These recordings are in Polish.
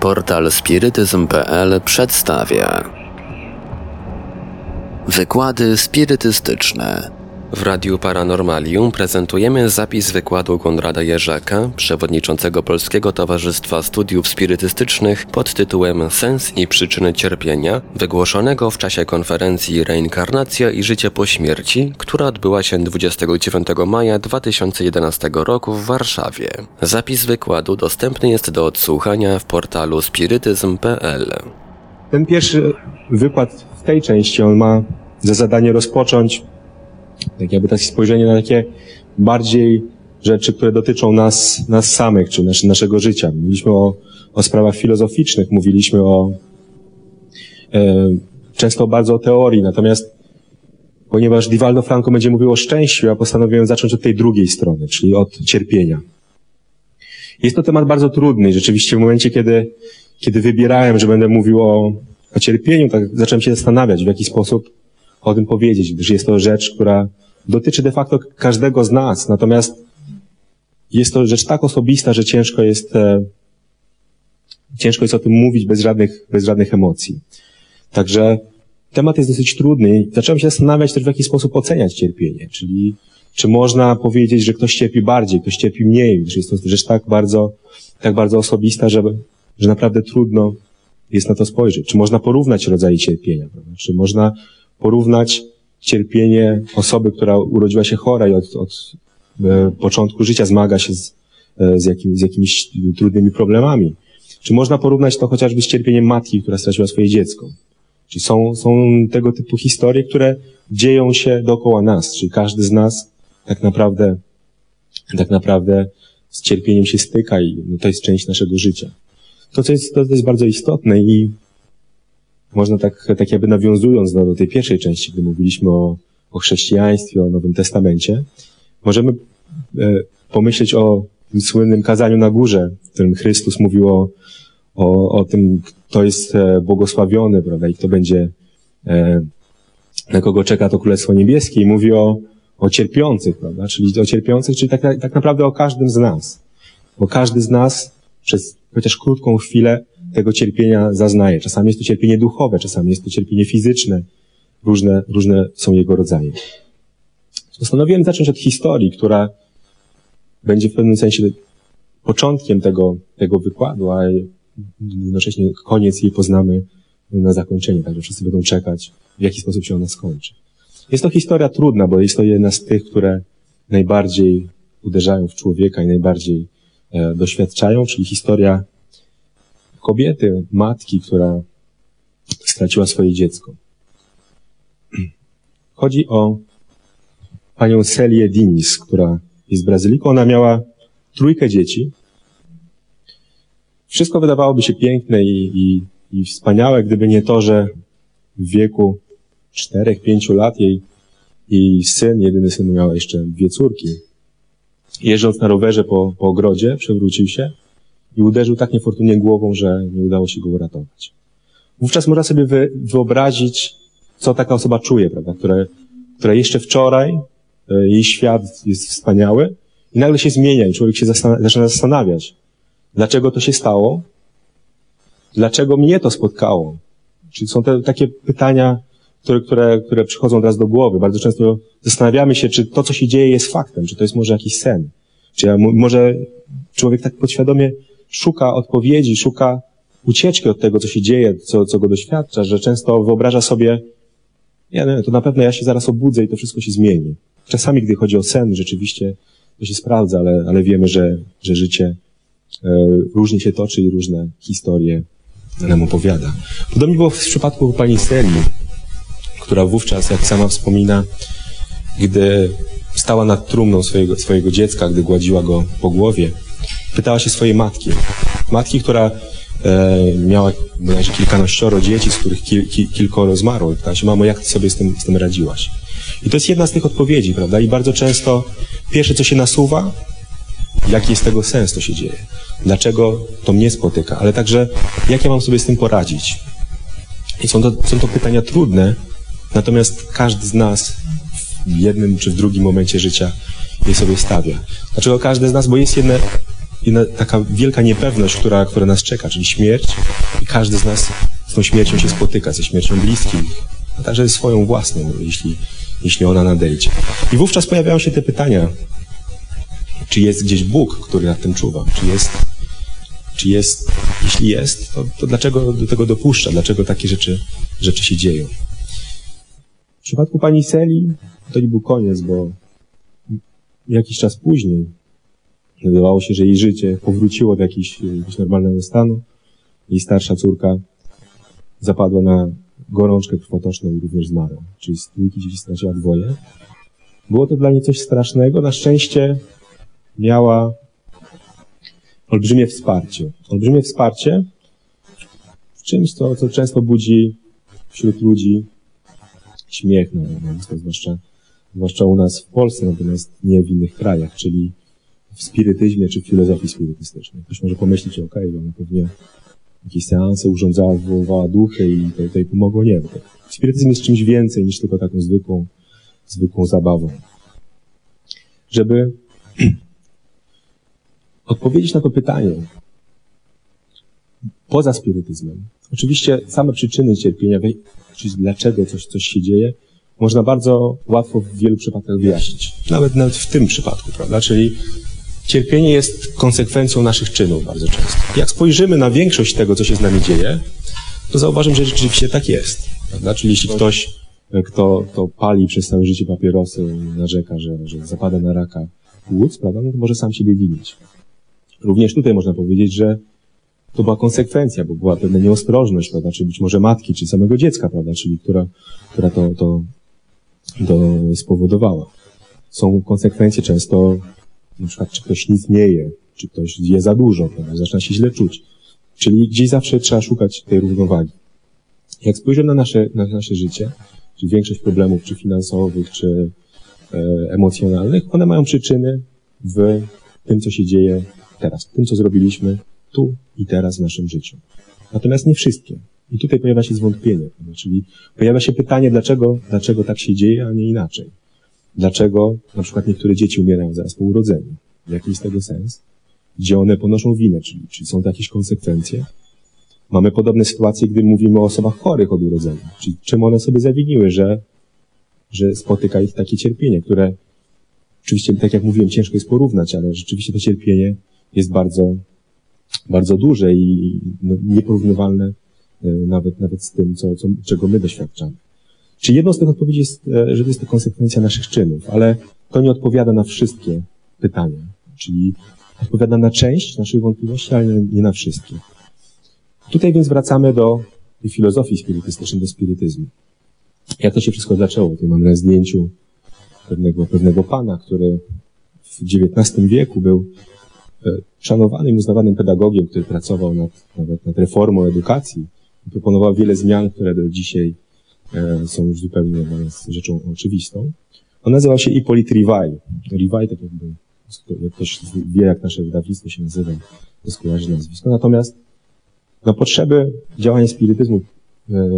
Portal spirytyzm.pl przedstawia Wykłady spirytystyczne w Radiu Paranormalium prezentujemy zapis wykładu Konrada Jerzaka, przewodniczącego Polskiego Towarzystwa Studiów Spirytystycznych pod tytułem Sens i przyczyny cierpienia, wygłoszonego w czasie konferencji Reinkarnacja i życie po śmierci, która odbyła się 29 maja 2011 roku w Warszawie. Zapis wykładu dostępny jest do odsłuchania w portalu spirytyzm.pl. Ten pierwszy wykład w tej części, on ma za zadanie rozpocząć tak jakby takie spojrzenie na takie bardziej rzeczy, które dotyczą nas, nas samych, czy nasz, naszego życia. Mówiliśmy o, o sprawach filozoficznych, mówiliśmy o e, często bardzo o teorii, natomiast ponieważ Divaldo Franco będzie mówił o szczęściu, ja postanowiłem zacząć od tej drugiej strony, czyli od cierpienia. Jest to temat bardzo trudny. Rzeczywiście w momencie, kiedy, kiedy wybierałem, że będę mówił o, o cierpieniu, tak zacząłem się zastanawiać, w jaki sposób o tym powiedzieć, gdyż jest to rzecz, która dotyczy de facto każdego z nas. Natomiast jest to rzecz tak osobista, że ciężko jest, e, ciężko jest o tym mówić bez żadnych, bez żadnych emocji. Także temat jest dosyć trudny. Zacząłem się zastanawiać też, w jaki sposób oceniać cierpienie, czyli czy można powiedzieć, że ktoś cierpi bardziej, ktoś cierpi mniej, że jest to rzecz tak bardzo, tak bardzo osobista, że, że naprawdę trudno jest na to spojrzeć. Czy można porównać rodzaje cierpienia, prawda? czy można porównać cierpienie osoby, która urodziła się chora i od, od e, początku życia zmaga się z, e, z, jakim, z jakimiś trudnymi problemami. Czy można porównać to chociażby z cierpieniem matki, która straciła swoje dziecko? Czyli są, są tego typu historie, które dzieją się dookoła nas, czyli każdy z nas tak naprawdę, tak naprawdę z cierpieniem się styka i no, to jest część naszego życia. To, co jest, to, to jest bardzo istotne i można tak, tak jakby nawiązując do, do tej pierwszej części, gdy mówiliśmy o, o chrześcijaństwie, o Nowym Testamencie, możemy e, pomyśleć o słynnym kazaniu na górze, w którym Chrystus mówił o, o, o tym, kto jest e, błogosławiony, prawda, i kto będzie, e, na kogo czeka to Królestwo Niebieskie i mówi o, o cierpiących, prawda, czyli o cierpiących, czyli tak, tak naprawdę o każdym z nas. Bo każdy z nas przez chociaż krótką chwilę tego cierpienia zaznaje. Czasami jest to cierpienie duchowe, czasami jest to cierpienie fizyczne. Różne, różne są jego rodzaje. Postanowiłem zacząć od historii, która będzie w pewnym sensie początkiem tego, tego wykładu, a jednocześnie koniec jej poznamy na zakończenie, także wszyscy będą czekać, w jaki sposób się ona skończy. Jest to historia trudna, bo jest to jedna z tych, które najbardziej uderzają w człowieka i najbardziej e, doświadczają, czyli historia kobiety, matki, która straciła swoje dziecko. Chodzi o panią Celię Dinis, która jest Brazyliką. Ona miała trójkę dzieci. Wszystko wydawałoby się piękne i, i, i wspaniałe, gdyby nie to, że w wieku czterech, pięciu lat jej, jej syn, jedyny syn miał jeszcze dwie córki. Jeżdżąc na rowerze po, po ogrodzie, przewrócił się i uderzył tak niefortunnie głową, że nie udało się go uratować. Wówczas można sobie wy, wyobrazić, co taka osoba czuje, prawda, która, która jeszcze wczoraj e, jej świat jest wspaniały i nagle się zmienia i człowiek się zaczyna zastanawiać, dlaczego to się stało, dlaczego mnie to spotkało. Czyli są te takie pytania, które, które, które przychodzą teraz do głowy. Bardzo często zastanawiamy się, czy to, co się dzieje, jest faktem, czy to jest może jakiś sen. Czy ja, może człowiek tak podświadomie szuka odpowiedzi, szuka ucieczki od tego, co się dzieje, co, co go doświadcza, że często wyobraża sobie, nie, nie, to na pewno ja się zaraz obudzę i to wszystko się zmieni. Czasami, gdy chodzi o sen, rzeczywiście to się sprawdza, ale, ale wiemy, że, że życie e, różnie się toczy i różne historie nam opowiada. Podobnie było w przypadku pani Seli, która wówczas, jak sama wspomina, gdy stała nad trumną swojego, swojego dziecka, gdy gładziła go po głowie, pytała się swojej matki. Matki, która e, miała bodajże kilkanaścioro dzieci, z których kil, kil, kilkoro zmarło. Pytała się, mamo, jak ty sobie z tym, z tym radziłaś? I to jest jedna z tych odpowiedzi, prawda? I bardzo często pierwsze, co się nasuwa, jaki jest tego sens, to się dzieje. Dlaczego to mnie spotyka, ale także jak ja mam sobie z tym poradzić. I są to, są to pytania trudne, natomiast każdy z nas w jednym czy w drugim momencie życia je sobie stawia. Dlaczego każdy z nas? Bo jest jedne jedna taka wielka niepewność, która, która nas czeka, czyli śmierć. I każdy z nas z tą śmiercią się spotyka, ze śmiercią bliskich, a także swoją własną, jeśli, jeśli ona nadejdzie. I wówczas pojawiają się te pytania, czy jest gdzieś Bóg, który nad tym czuwa, czy jest, czy jest, jeśli jest, to, to dlaczego do tego dopuszcza, dlaczego takie rzeczy, rzeczy się dzieją. W przypadku pani Seli to nie był koniec, bo jakiś czas później wydawało się, że jej życie powróciło do jakiegoś, normalnego stanu. Jej starsza córka zapadła na gorączkę krwotoczną i również zmarła. Czyli z trójki dzieci straciła dwoje. Było to dla niej coś strasznego. Na szczęście miała olbrzymie wsparcie. Olbrzymie wsparcie w czymś, co, co często budzi wśród ludzi śmiech, no, no, zwłaszcza, zwłaszcza u nas w Polsce, natomiast nie w innych krajach, czyli w spirytyzmie czy w filozofii spirytystycznej. Ktoś może pomyśleć, okej, ona pewnie jakieś seanse urządzała, wywoływała duchy i to, to pomogło. Nie, spirytyzm jest czymś więcej niż tylko taką zwykłą, zwykłą zabawą. Żeby odpowiedzieć na to pytanie, poza spirytyzmem, oczywiście same przyczyny cierpienia, czyli dlaczego coś, coś się dzieje, można bardzo łatwo w wielu przypadkach wyjaśnić. Nawet, nawet w tym przypadku, prawda? Czyli cierpienie jest konsekwencją naszych czynów bardzo często. Jak spojrzymy na większość tego, co się z nami dzieje, to zauważymy, że rzeczywiście tak jest. Prawda? Czyli jeśli ktoś, kto, kto pali przez całe życie papierosy, narzeka, że, że zapada na raka płuc, prawda? No to może sam siebie winić. Również tutaj można powiedzieć, że to była konsekwencja, bo była pewna nieostrożność, prawda, czy być może matki, czy samego dziecka, prawda, czyli która, która to, to, to spowodowała. Są konsekwencje często, na przykład, czy ktoś nic nie je, czy ktoś je za dużo, prawda, zaczyna się źle czuć. Czyli gdzieś zawsze trzeba szukać tej równowagi. Jak spojrzymy na nasze, na nasze życie, czy większość problemów, czy finansowych, czy e, emocjonalnych, one mają przyczyny w tym, co się dzieje teraz, w tym, co zrobiliśmy tu i teraz w naszym życiu. Natomiast nie wszystkie. I tutaj pojawia się zwątpienie, czyli pojawia się pytanie, dlaczego, dlaczego tak się dzieje, a nie inaczej. Dlaczego na przykład niektóre dzieci umierają zaraz po urodzeniu? Jaki jest tego sens? Gdzie one ponoszą winę? Czyli, czy są to jakieś konsekwencje? Mamy podobne sytuacje, gdy mówimy o osobach chorych od urodzenia. Czyli czym one sobie zawiniły, że, że spotyka ich takie cierpienie, które oczywiście, tak jak mówiłem, ciężko jest porównać, ale rzeczywiście to cierpienie jest bardzo, bardzo duże i no, nieporównywalne e, nawet, nawet z tym, co, co, czego my doświadczamy. Czy jedną z tych odpowiedzi jest, e, że jest to konsekwencja naszych czynów, ale to nie odpowiada na wszystkie pytania. Czyli odpowiada na część naszych wątpliwości, ale nie na wszystkie. Tutaj więc wracamy do tej filozofii spirytystycznej, do spirytyzmu. Jak to się wszystko zaczęło? Tutaj mamy na zdjęciu pewnego, pewnego pana, który w XIX wieku był E, szanowanym, uznawanym pedagogiem, który pracował nad, nawet nad reformą edukacji. Proponował wiele zmian, które do dzisiaj są już zupełnie dla nas rzeczą oczywistą. On nazywał się Hippolyte Rivail. Rivail, tak jakby, jak ktoś wie, jak nasze wydawnictwo się nazywa, to skojarzy nazwisko. Natomiast na potrzeby działania spirytyzmu e,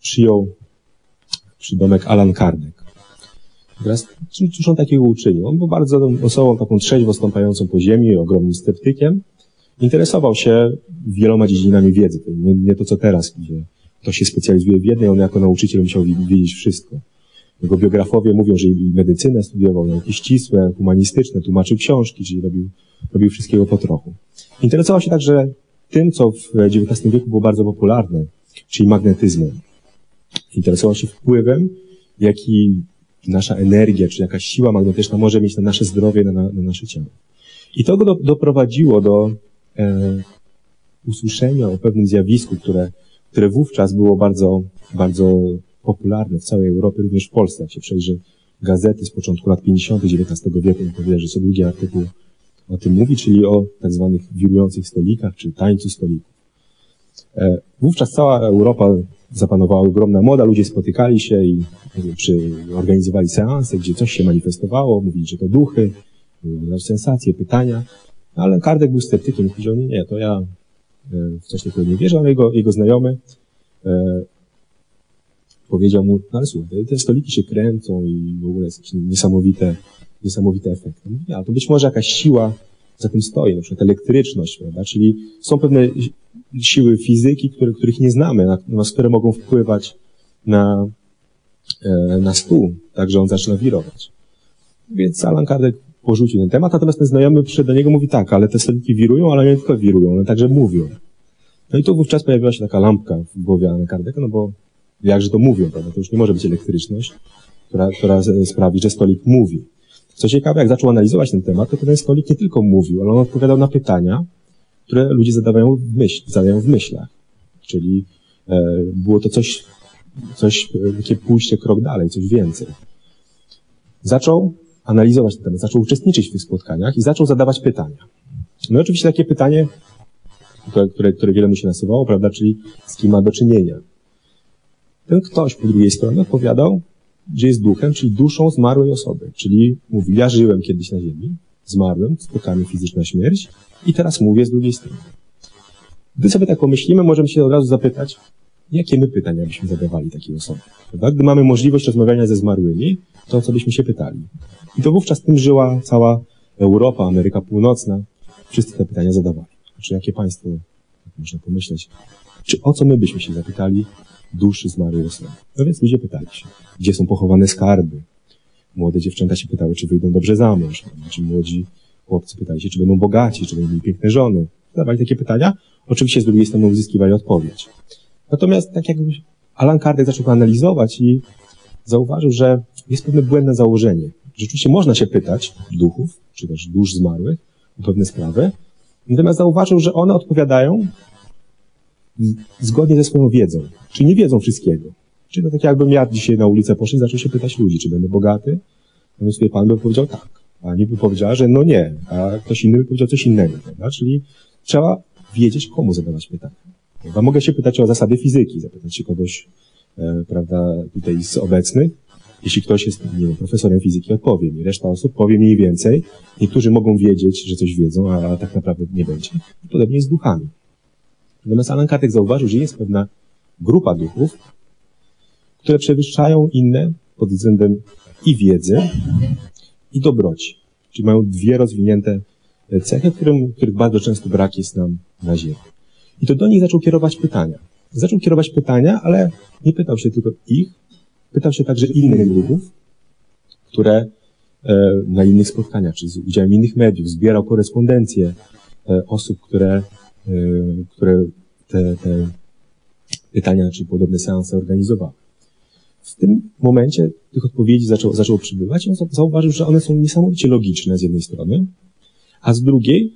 przyjął przydomek Alan Kardec. Teraz, cóż on takiego uczynił? On był bardzo osobą taką trzeźwo stąpającą po ziemi, ogromnym sceptykiem. Interesował się wieloma dziedzinami wiedzy. Nie, nie to, co teraz, gdzie to się specjalizuje w jednej, on jako nauczyciel musiał wiedzieć wszystko. Jego biografowie mówią, że i medycynę studiował, nauki ścisłe, humanistyczne, tłumaczył książki, czyli robił, robił wszystkiego po trochu. Interesował się także tym, co w XIX wieku było bardzo popularne, czyli magnetyzmem. Interesował się wpływem, jaki nasza energia, czy jakaś siła magnetyczna może mieć na nasze zdrowie, na, na nasze ciało. I to go do, doprowadziło do e, usłyszenia o pewnym zjawisku, które, które wówczas było bardzo, bardzo popularne w całej Europie, również w Polsce. Jak się przejrzy gazety z początku lat 50. XIX wieku, to widać, że co drugi artykuł o tym mówi, czyli o tak zwanych wirujących stolikach, czy tańcu stolików. E, wówczas cała Europa zapanowała ogromna moda, ludzie spotykali się i czy organizowali seanse, gdzie coś się manifestowało, mówili, że to duchy, sensacje, pytania, ale Kardek był sceptykiem powiedział, nie, nie, to ja e, w takiego nie wierzę, ale jego, jego znajomy e, powiedział mu, no ale słuchaj, te stoliki się kręcą i w ogóle jest jakieś niesamowite, niesamowite efekty. Mówi, a to być może jakaś siła za tym stoi, na przykład elektryczność, prawda? Czyli są pewne siły fizyki, które, których nie znamy, na, na które mogą wpływać na, e, na stół, tak że on zaczyna wirować. Więc Alan Kardec porzucił ten temat, natomiast ten znajomy przyszedł do niego mówi tak, ale te stoliki wirują, ale nie tylko wirują, one także mówią. No i tu wówczas pojawiła się taka lampka w głowie Alana Kardeka, no bo jakże to mówią, prawda? To już nie może być elektryczność, która, która sprawi, że stolik mówi. Co ciekawe, jak zaczął analizować ten temat, to ten stolik nie tylko mówił, ale on odpowiadał na pytania, które ludzie zadawają w, myśl, zadają w myślach. Czyli e, było to coś, coś, e, takie pójście krok dalej, coś więcej. Zaczął analizować ten temat, zaczął uczestniczyć w tych spotkaniach i zaczął zadawać pytania. No i oczywiście takie pytanie, które, które, wiele mu się nasuwało, prawda, czyli z kim ma do czynienia. Ten ktoś po drugiej stronie odpowiadał, że jest duchem, czyli duszą zmarłej osoby. Czyli mówi, ja żyłem kiedyś na ziemi, zmarłem, spotkałem fizyczna śmierć i teraz mówię z drugiej strony. Gdy sobie tak pomyślimy, możemy się od razu zapytać, jakie my pytania byśmy zadawali takiej osobie. Prawda? Gdy mamy możliwość rozmawiania ze zmarłymi, to co byśmy się pytali. I to wówczas tym żyła cała Europa, Ameryka Północna. Wszyscy te pytania zadawali. Znaczy, jakie państwo, tak można pomyśleć, czy o co my byśmy się zapytali duszy zmarłej osoby. No więc ludzie pytali się, gdzie są pochowane skarby. Młode dziewczęta się pytały, czy wyjdą dobrze za mąż. Czy młodzi chłopcy pytali się, czy będą bogaci, czy będą mieli piękne żony. Zadawali takie pytania. Oczywiście z drugiej strony uzyskiwali odpowiedź. Natomiast tak jakby Alan Kardec zaczął analizować i zauważył, że jest pewne błędne założenie. Rzeczywiście można się pytać duchów, czy też dusz zmarłych o pewne sprawy, natomiast zauważył, że one odpowiadają zgodnie ze swoją wiedzą. Czyli nie wiedzą wszystkiego. Czyli to tak jakbym ja dzisiaj na ulicę poszedł i zaczął się pytać ludzi, czy będę bogaty. No więc sobie pan by powiedział tak. A Pani by powiedziała, że no nie, a ktoś inny by powiedział coś innego, prawda? Czyli trzeba wiedzieć, komu zadawać pytania. Prawda? Mogę się pytać o zasady fizyki, zapytać się kogoś, prawda, tutaj z obecnych. Jeśli ktoś jest nie wiem, profesorem fizyki, odpowie mi. Reszta osób powie mniej więcej. Niektórzy mogą wiedzieć, że coś wiedzą, a tak naprawdę nie będzie. Podobnie jest z duchami. Natomiast Alan Kardec zauważył, że jest pewna grupa duchów, które przewyższają inne pod względem i wiedzy, i dobroci. Czyli mają dwie rozwinięte cechy, którym, których bardzo często brak jest nam na Ziemi. I to do nich zaczął kierować pytania. Zaczął kierować pytania, ale nie pytał się tylko ich, pytał się także innych duchów, które e, na innych spotkaniach, czy z udziałem innych mediów, zbierał korespondencję e, osób, które, e, które te, te pytania, czy podobne seanse organizowały. W tym momencie tych odpowiedzi zaczęło, zaczęło przybywać i on zauważył, że one są niesamowicie logiczne z jednej strony, a z drugiej,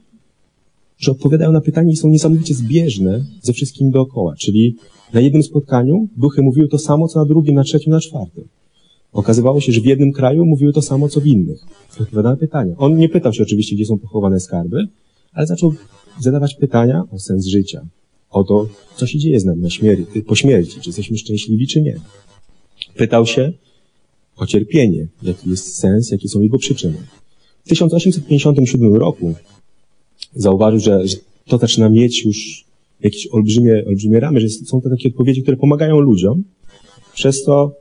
że odpowiadają na pytanie i są niesamowicie zbieżne ze wszystkim dookoła. Czyli na jednym spotkaniu duchy mówiły to samo, co na drugim, na trzecim, na czwartym. Okazywało się, że w jednym kraju mówiły to samo, co w innych. Odpowiada na pytania. On nie pytał się oczywiście, gdzie są pochowane skarby, ale zaczął zadawać pytania o sens życia, o to, co się dzieje z nami na śmierci, po śmierci, czy jesteśmy szczęśliwi, czy nie. Pytał się o cierpienie, jaki jest sens, jakie są jego przyczyny. W 1857 roku zauważył, że, to zaczyna mieć już jakieś olbrzymie, olbrzymie ramy, że są to takie odpowiedzi, które pomagają ludziom. Przez to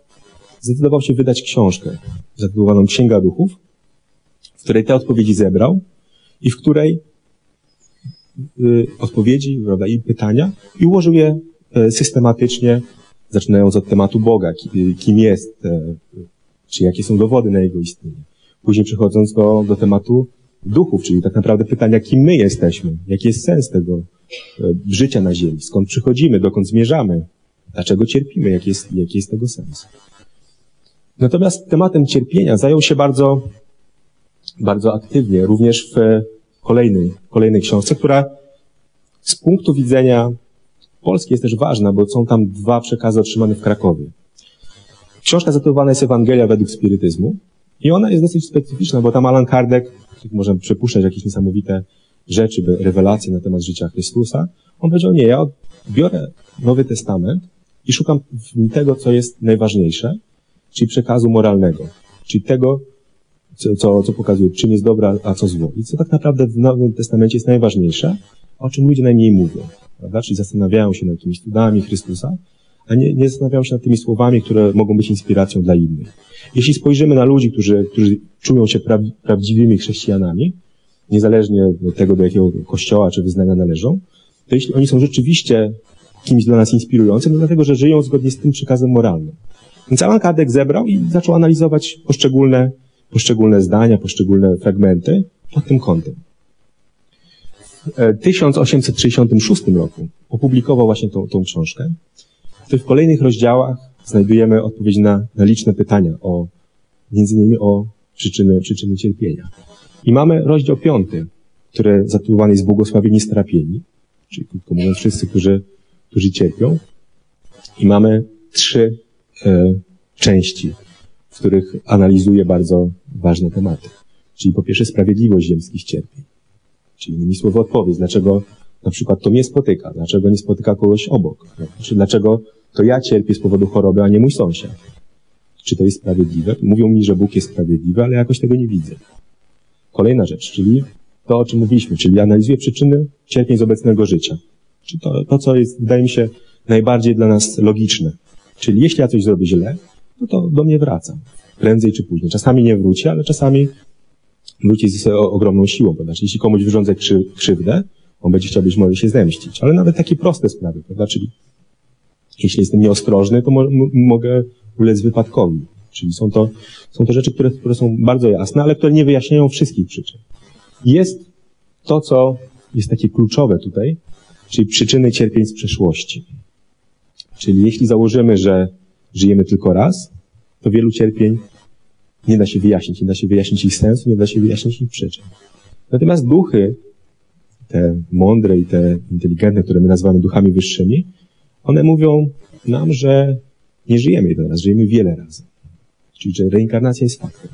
zdecydował się wydać książkę zatytułowaną Księga Duchów, w której te odpowiedzi zebrał i w której y, odpowiedzi prawda, i pytania i ułożył je y, systematycznie zaczynając od tematu Boga, kim jest, e, czy jakie są dowody na Jego istnienie. Później przechodząc do, do tematu duchów, czyli tak naprawdę pytania, kim my jesteśmy, jaki jest sens tego e, życia na Ziemi, skąd przychodzimy, dokąd zmierzamy, dlaczego cierpimy, jaki jest, jaki jest tego sens. Natomiast tematem cierpienia zajął się bardzo, bardzo aktywnie, również w kolejnej, kolejnej książce, która z punktu widzenia Polski jest też ważna, bo są tam dwa przekazy otrzymane w Krakowie. Książka zatytułowana jest Ewangelia według spirytyzmu i ona jest dosyć specyficzna, bo tam Alan Kardec, możemy przypuszczać jakieś niesamowite rzeczy, rewelacje na temat życia Chrystusa, on powiedział, nie, ja biorę Nowy Testament i szukam w nim tego, co jest najważniejsze, czyli przekazu moralnego, czyli tego, co, co, co pokazuje, czym jest dobra, a co zło. I co tak naprawdę w Nowym Testamencie jest najważniejsze, o czym ludzie najmniej mówią prawda? Czyli zastanawiają się nad jakimiś cudami Chrystusa, a nie, nie zastanawiają się nad tymi słowami, które mogą być inspiracją dla innych. Jeśli spojrzymy na ludzi, którzy, którzy czują się pra, prawdziwymi chrześcijanami, niezależnie od tego, do jakiego kościoła czy wyznania należą, to jeśli oni są rzeczywiście kimś dla nas inspirującym, to dlatego, że żyją zgodnie z tym przekazem moralnym. Więc Allan Kardec zebrał i zaczął analizować poszczególne, poszczególne zdania, poszczególne fragmenty pod tym kątem. W 1866 roku opublikował właśnie tą, tą książkę, w kolejnych rozdziałach znajdujemy odpowiedź na, na liczne pytania o, między innymi o przyczyny, przyczyny cierpienia. I mamy rozdział piąty, który zatytułowany jest Błogosławieni strapieni, czyli krótko mówiąc wszyscy, którzy, którzy cierpią. I mamy trzy e, części, w których analizuje bardzo ważne tematy. Czyli po pierwsze sprawiedliwość ziemskich cierpień. Czyli innymi słowy odpowiedź, dlaczego na przykład to mnie spotyka, dlaczego nie spotyka kogoś obok, czy dlaczego to ja cierpię z powodu choroby, a nie mój sąsiad. Czy to jest sprawiedliwe? Mówią mi, że Bóg jest sprawiedliwy, ale jakoś tego nie widzę. Kolejna rzecz, czyli to, o czym mówiliśmy, czyli analizuję przyczyny cierpień z obecnego życia. Czy to, to, co jest, wydaje mi się, najbardziej dla nas logiczne. Czyli jeśli ja coś zrobię źle, no to do mnie wraca. Prędzej czy później. Czasami nie wróci, ale czasami wróci z ogromną siłą, prawda? Czyli jeśli komuś wyrządzę krzy, krzywdę, on będzie chciał być może się zemścić. Ale nawet takie proste sprawy, prawda? Czyli jeśli jestem nieostrożny, to mo mogę ulec wypadkowi. Czyli są to, są to rzeczy, które, które są bardzo jasne, ale które nie wyjaśniają wszystkich przyczyn. Jest to, co jest takie kluczowe tutaj, czyli przyczyny cierpień z przeszłości. Czyli jeśli założymy, że żyjemy tylko raz, to wielu cierpień nie da się wyjaśnić, nie da się wyjaśnić ich sensu, nie da się wyjaśnić ich przyczyn. Natomiast duchy, te mądre i te inteligentne, które my nazywamy duchami wyższymi, one mówią nam, że nie żyjemy jeden raz, żyjemy wiele razy. Czyli, że reinkarnacja jest faktem.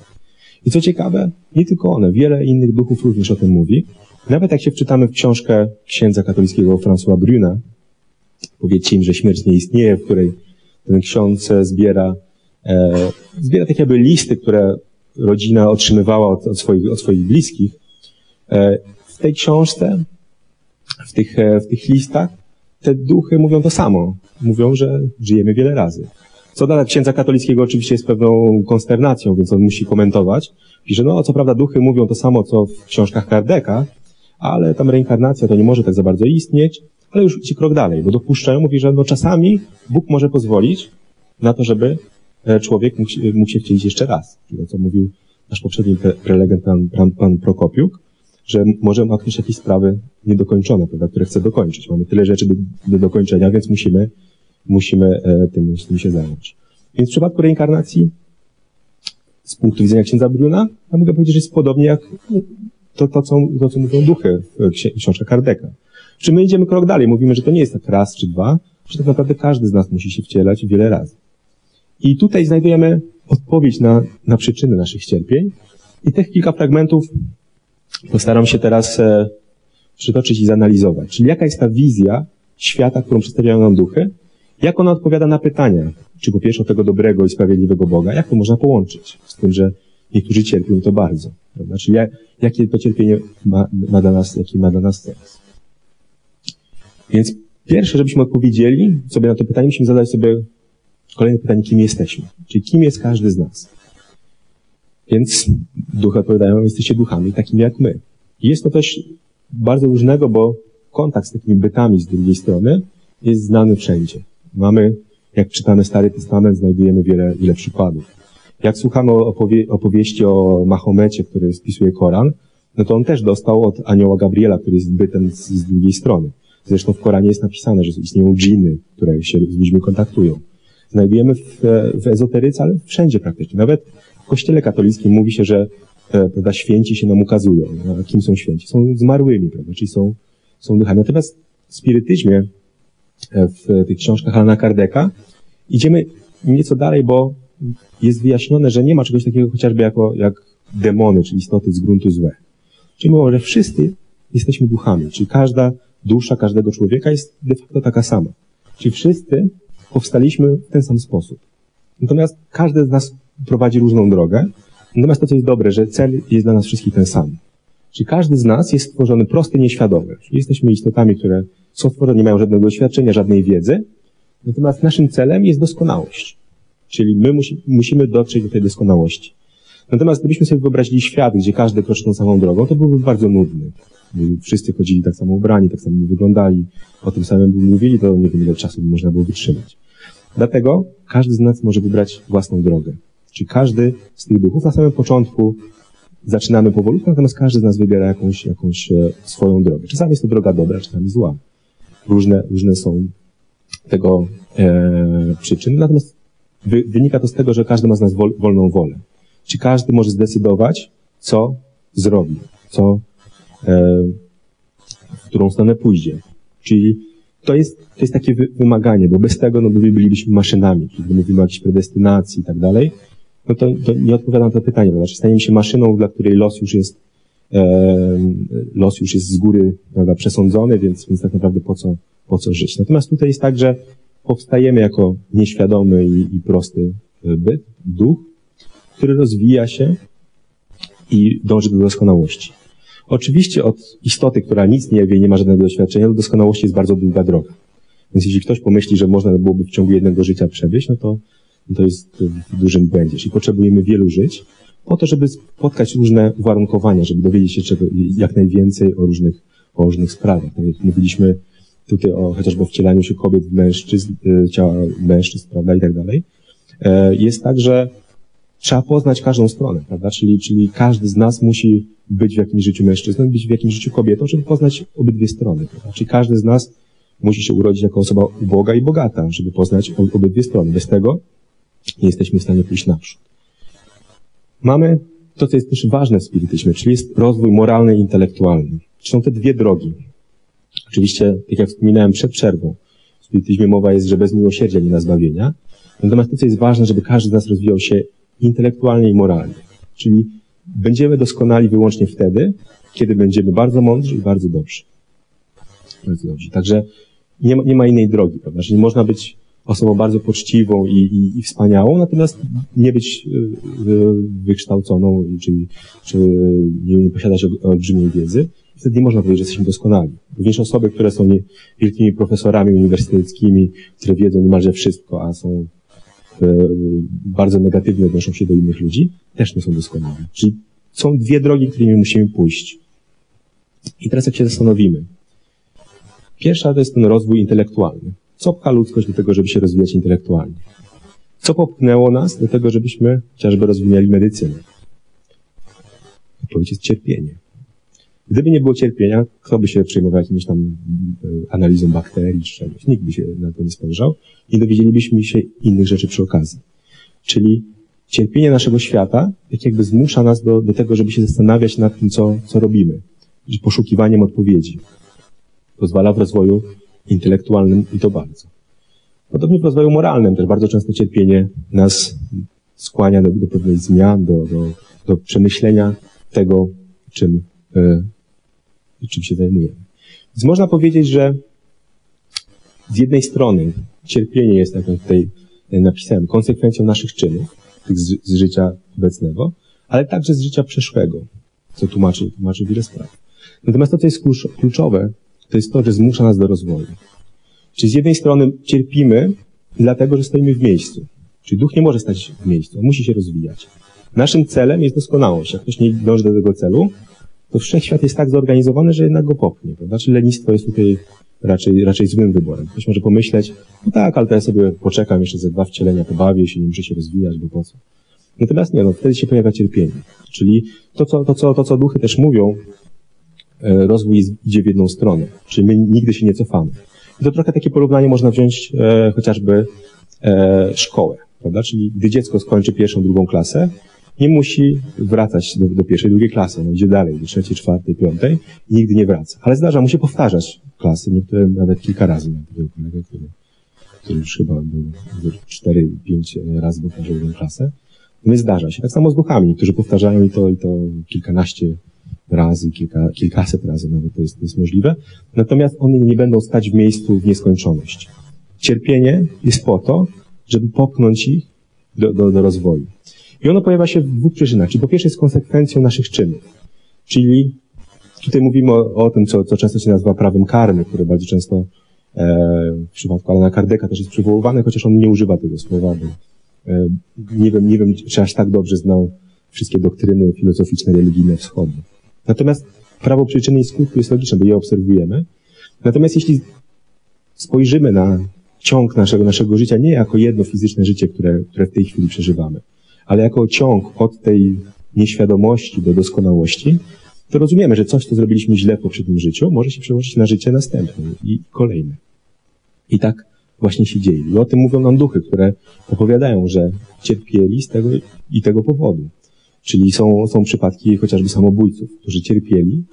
I co ciekawe, nie tylko one, wiele innych duchów również o tym mówi. Nawet jak się wczytamy w książkę księdza katolickiego François Bruna, powiedzcie im, że śmierć nie istnieje, w której ten ksiądz zbiera, e, zbiera tak jakby listy, które rodzina otrzymywała od, od, swoich, od swoich bliskich. E, w tej książce, w tych, e, w tych listach, te duchy mówią to samo. Mówią, że żyjemy wiele razy. Co dla księdza katolickiego oczywiście jest pewną konsternacją, więc on musi komentować. Pisze, no co prawda duchy mówią to samo, co w książkach Kardeka, ale tam reinkarnacja to nie może tak za bardzo istnieć, ale już idzie krok dalej, bo dopuszczają, mówi, że no czasami Bóg może pozwolić na to, żeby e, człowiek mógł, się wcielić jeszcze raz. Czyli to, co mówił nasz poprzedni prelegent, pan, pan, pan Prokopiuk, że może ma ktoś jakieś sprawy niedokończone, prawda, które chce dokończyć. Mamy tyle rzeczy do, do dokończenia, więc musimy, musimy e, tym, tym się zająć. Więc w przypadku reinkarnacji, z punktu widzenia księdza Bruna, ja mogę powiedzieć, że jest podobnie jak to, to, co, to, co mówią duchy w książce Kardeka. Czy my idziemy krok dalej, mówimy, że to nie jest tak raz czy dwa, że tak naprawdę każdy z nas musi się wcielać wiele razy. I tutaj znajdujemy odpowiedź na, na przyczyny naszych cierpień. I tych kilka fragmentów postaram się teraz e, przytoczyć i zanalizować. Czyli jaka jest ta wizja świata, którą przedstawiają nam duchy, jak ona odpowiada na pytania, czy po pierwsze tego dobrego i sprawiedliwego Boga, jak to można połączyć z tym, że niektórzy cierpią to bardzo. Prawda? Czyli jak, jakie to cierpienie ma, ma dla nas, jaki ma dla nas sens. Więc pierwsze, żebyśmy odpowiedzieli sobie na to pytanie, musimy zadać sobie kolejne pytanie, kim jesteśmy. Czyli kim jest każdy z nas. Więc duchy odpowiadają, jesteście duchami takimi jak my. I jest to też bardzo różnego, bo kontakt z takimi bytami z drugiej strony jest znany wszędzie. Mamy, jak czytamy Stary Testament, znajdujemy wiele, wiele przykładów. Jak słuchamy opowie opowieści o Mahomecie, który spisuje Koran, no to on też dostał od anioła Gabriela, który jest bytem z, z drugiej strony. Zresztą w Koranie jest napisane, że istnieją dżiny, które się z ludźmi kontaktują. Znajdujemy w, w ezoteryce, ale wszędzie praktycznie. Nawet w kościele katolickim mówi się, że e, prawda, święci się nam ukazują. A kim są święci? Są zmarłymi, prawda? czyli są, są duchami. Natomiast w spirytyzmie, e, w tych książkach Alana Kardeka, idziemy nieco dalej, bo jest wyjaśnione, że nie ma czegoś takiego chociażby jako, jak demony, czyli istoty z gruntu złe. Czyli mówią, że wszyscy jesteśmy duchami, czyli każda dusza każdego człowieka jest de facto taka sama. Czyli wszyscy powstaliśmy w ten sam sposób. Natomiast każdy z nas prowadzi różną drogę. Natomiast to, co jest dobre, że cel jest dla nas wszystkich ten sam. Czyli każdy z nas jest stworzony prosty, nieświadomy. Czyli jesteśmy istotami, które są stworzone, nie mają żadnego doświadczenia, żadnej wiedzy. Natomiast naszym celem jest doskonałość. Czyli my musi, musimy dotrzeć do tej doskonałości. Natomiast gdybyśmy sobie wyobrazili świat, gdzie każdy kroczy tą samą drogą, to byłby bardzo nudny. Gdyby wszyscy chodzili tak samo ubrani, tak samo wyglądali, o tym samym by mówili, to nie wiem ile czasu by można było wytrzymać. Dlatego każdy z nas może wybrać własną drogę. Czyli każdy z tych duchów na samym początku zaczynamy powolutku, natomiast każdy z nas wybiera jakąś, jakąś e, swoją drogę. Czasami jest to droga dobra, czasami zła. Różne, różne są tego e, przyczyny, natomiast wy, wynika to z tego, że każdy ma z nas wol, wolną wolę. Czyli każdy może zdecydować, co zrobi, co, e, w którą stronę pójdzie. Czyli to jest, to jest takie wy, wymaganie, bo bez tego no, by bylibyśmy maszynami, kiedy mówimy o jakiejś predestynacji i tak dalej, no to, to nie odpowiadam na to pytanie, to znaczy staniemy się maszyną, dla której los już jest e, los już jest z góry prawda, przesądzony, więc, więc tak naprawdę po co, po co żyć. Natomiast tutaj jest tak, że powstajemy jako nieświadomy i, i prosty byt, duch, który rozwija się i dąży do doskonałości. Oczywiście od istoty, która nic nie wie, nie ma żadnego doświadczenia, do doskonałości jest bardzo długa droga. Więc jeśli ktoś pomyśli, że można byłoby w ciągu jednego życia przebyć, no to, to jest w dużym błędzie. Czyli potrzebujemy wielu żyć, po to, żeby spotkać różne uwarunkowania, żeby dowiedzieć się czego, jak najwięcej o różnych, o różnych sprawach. Tak jak mówiliśmy tutaj o chociażby wcielaniu się kobiet w mężczyzn, ciała mężczyzn, prawda, i tak dalej. Jest tak, że trzeba poznać każdą stronę, prawda? Czyli, czyli każdy z nas musi być w jakimś życiu mężczyzną, być w jakimś życiu kobietą, żeby poznać obydwie strony, prawda? Czyli każdy z nas musi się urodzić jako osoba uboga i bogata, żeby poznać obydwie strony. Bez tego nie jesteśmy w stanie pójść naprzód. Mamy to, co jest też ważne w spirytyzmie, czyli jest rozwój moralny i intelektualny. Czyli są te dwie drogi. Oczywiście, tak jak wspominałem przed przerwą, w spirytyzmie mowa jest, że bez miłosierdzia nie ma zbawienia. Natomiast to, co jest ważne, żeby każdy z nas rozwijał się intelektualnie i moralnie. Czyli będziemy doskonali wyłącznie wtedy, kiedy będziemy bardzo mądrzy i bardzo dobrzy. Bardzo dobrzy. Także nie ma, nie ma innej drogi, prawda? Że nie można być osobą bardzo poczciwą i, i, i wspaniałą, natomiast nie być y, wykształconą, czyli, czy nie, nie posiadać olbrzymiej wiedzy. Wtedy nie można powiedzieć, że jesteśmy doskonali. Również osoby, które są nie, wielkimi profesorami uniwersyteckimi, które wiedzą niemalże wszystko, a są e, bardzo negatywnie odnoszą się do innych ludzi, też nie są doskonali. Czyli są dwie drogi, którymi musimy pójść. I teraz jak się zastanowimy. Pierwsza to jest ten rozwój intelektualny. Co pcha ludzkość do tego, żeby się rozwijać intelektualnie? Co popchnęło nas do tego, żebyśmy chociażby rozwinęli medycynę? Odpowiedź jest cierpienie. Gdyby nie było cierpienia, kto by się przejmował jakimś tam analizą bakterii czy czegoś? Nikt by się na to nie spojrzał i dowiedzielibyśmy się innych rzeczy przy okazji. Czyli cierpienie naszego świata tak jakby zmusza nas do, do tego, żeby się zastanawiać nad tym, co, co robimy. Poszukiwaniem odpowiedzi. Pozwala w rozwoju intelektualnym i to bardzo. Podobnie w rozwoju moralnym też bardzo często cierpienie nas skłania do, do pewnych zmian, do, do, do przemyślenia tego, czym, y, czym się zajmujemy. Więc można powiedzieć, że z jednej strony cierpienie jest, jak tutaj napisałem, konsekwencją naszych czynów, z, z życia obecnego, ale także z życia przeszłego, co tłumaczy, tłumaczy wiele spraw. Natomiast to, co jest kluczowe, to jest to, że zmusza nas do rozwoju. Czyli z jednej strony cierpimy dlatego, że stoimy w miejscu. Czyli duch nie może stać w miejscu, musi się rozwijać. Naszym celem jest doskonałość. Jak ktoś nie dąży do tego celu, to wszechświat jest tak zorganizowany, że jednak go popchnie. Prawda? Czyli lenistwo jest tutaj raczej, raczej złym wyborem. Ktoś może pomyśleć, no tak, ale to ja sobie poczekam jeszcze ze dwa wcielenia, pobawię się, nie muszę się rozwijać, bo po co. Natomiast nie, no wtedy się pojawia cierpienie. Czyli to, co, to, co, to, co duchy też mówią, rozwój idzie w jedną stronę. Czyli my nigdy się nie cofamy. I to trochę takie porównanie można wziąć e, chociażby e, szkołę, prawda? Czyli gdy dziecko skończy pierwszą, drugą klasę, nie musi wracać do, do pierwszej, drugiej klasy. No idzie dalej, do trzeciej, czwartej, piątej i nigdy nie wraca. Ale zdarza mu się powtarzać klasy, niektóre nawet kilka razy. Kolegę, który, który już chyba był cztery, pięć razy powtarzał jedną klasę. No i zdarza się. Tak samo z duchami. Niektórzy powtarzają i to, i to kilkanaście razy, kilka, kilkaset razy nawet to jest, jest możliwe. Natomiast one nie będą stać w miejscu w nieskończoność. Cierpienie jest po to, żeby popchnąć ich do, do, do rozwoju. I ono pojawia się w dwóch przyczynach. Czyli po pierwsze jest konsekwencją naszych czynów. Czyli tutaj mówimy o, o tym, co, co często się nazywa prawem karmy, które bardzo często e, w przypadku Alana Kardeka też jest przywoływane, chociaż on nie używa tego słowa, bo e, nie wiem, nie wiem, czy aż tak dobrze znał wszystkie doktryny filozoficzne, religijne wschodu. Natomiast prawo przyczyny i skutku jest logiczne, bo je obserwujemy. Natomiast jeśli spojrzymy na ciąg naszego, naszego życia nie jako jedno fizyczne życie, które, które w tej chwili przeżywamy, ale jako ciąg od tej nieświadomości do doskonałości, to rozumiemy, że coś, co zrobiliśmy źle w poprzednim życiu, może się przełożyć na życie następne i kolejne. I tak właśnie się dzieje. I o tym mówią nam duchy, które opowiadają, że cierpieli z tego i tego powodu. Czyli są, są przypadki chociażby samobójców, którzy cierpieli,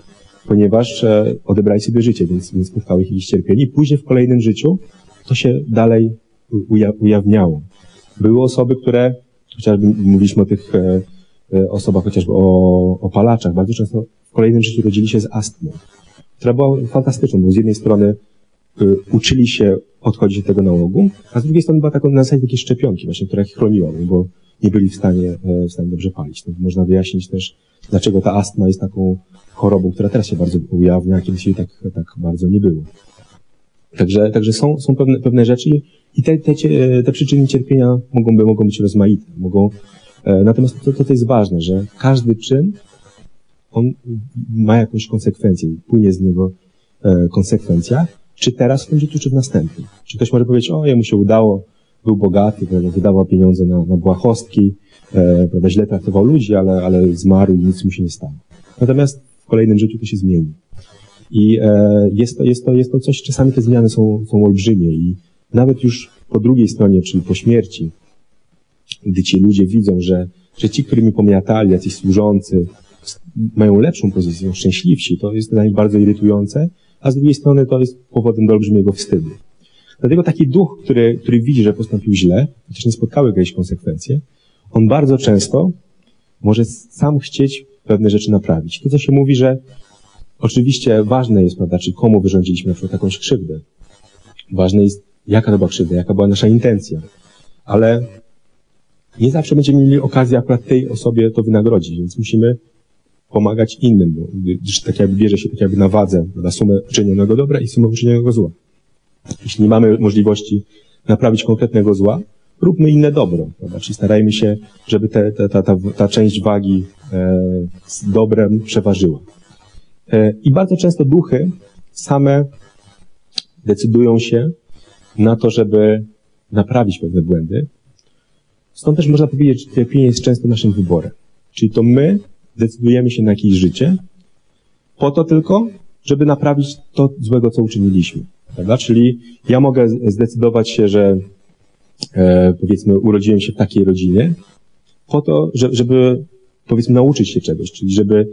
ponieważ e, odebrali sobie życie, więc, więc spotkały ich jakieś cierpienie. Później w kolejnym życiu to się dalej uja ujawniało. Były osoby, które, chociażby mówiliśmy o tych e, e, osobach, chociażby o, o palaczach, bardzo często w kolejnym życiu rodzili się z astmą, która była fantastyczną, bo z jednej strony y, uczyli się odchodzić od tego nałogu, a z drugiej strony była taką na zasadzie takiej szczepionki właśnie, która ich chroniła, bo nie byli w stanie, e, w stanie dobrze palić. To można wyjaśnić też, dlaczego ta astma jest taką chorobą, która teraz się bardzo ujawnia, a kiedyś jej tak, tak bardzo nie było. Także, także są, są pewne, pewne rzeczy i te, te, te przyczyny cierpienia mogą, mogą być rozmaite. Mogą, e, natomiast to, to, to jest ważne, że każdy czyn, on ma jakąś konsekwencję, płynie z niego e, konsekwencja, czy teraz w tym życiu, czy w następnym. Czy ktoś może powiedzieć, o, jemu się udało, był bogaty, wydawał pieniądze na, na błahostki, e, prawda, źle traktował ludzi, ale, ale zmarł i nic mu się nie stało. Natomiast w kolejnym życiu to się zmieni. I e, jest, to, jest, to, jest to coś, czasami te zmiany są, są olbrzymie i nawet już po drugiej stronie, czyli po śmierci, gdy ci ludzie widzą, że, że ci, którymi pomiatali, jacyś służący, mają lepszą pozycję, są szczęśliwsi, to jest dla nich bardzo irytujące, a z drugiej strony to jest powodem do olbrzymiego wstydu. Dlatego taki duch, który, który widzi, że postąpił źle, chociaż nie spotkały jakieś konsekwencje, on bardzo często może sam chcieć pewne rzeczy naprawić. To, co się mówi, że oczywiście ważne jest, prawda, czy komu wyrządziliśmy na przykład jakąś krzywdę. Ważne jest, jaka to była krzywda, jaka była nasza intencja. Ale nie zawsze będziemy mieli okazję akurat tej osobie to wynagrodzić, więc musimy pomagać innym, bo tak jakby bierze się tak jakby na wadze na sumę czynionego dobra i sumę czynionego zła. Jeśli nie mamy możliwości naprawić konkretnego zła, róbmy inne dobro, prawda? Czyli starajmy się, żeby te, ta, ta, ta część wagi e, z dobrem przeważyła. E, I bardzo często duchy same decydują się na to, żeby naprawić pewne błędy. Stąd też można powiedzieć, że cierpienie jest często naszym wyborem. Czyli to my decydujemy się na jakieś życie, po to tylko, żeby naprawić to złego, co uczyniliśmy. Prawda? Czyli ja mogę zdecydować się, że e, powiedzmy urodziłem się w takiej rodzinie, po to, żeby powiedzmy nauczyć się czegoś, czyli żeby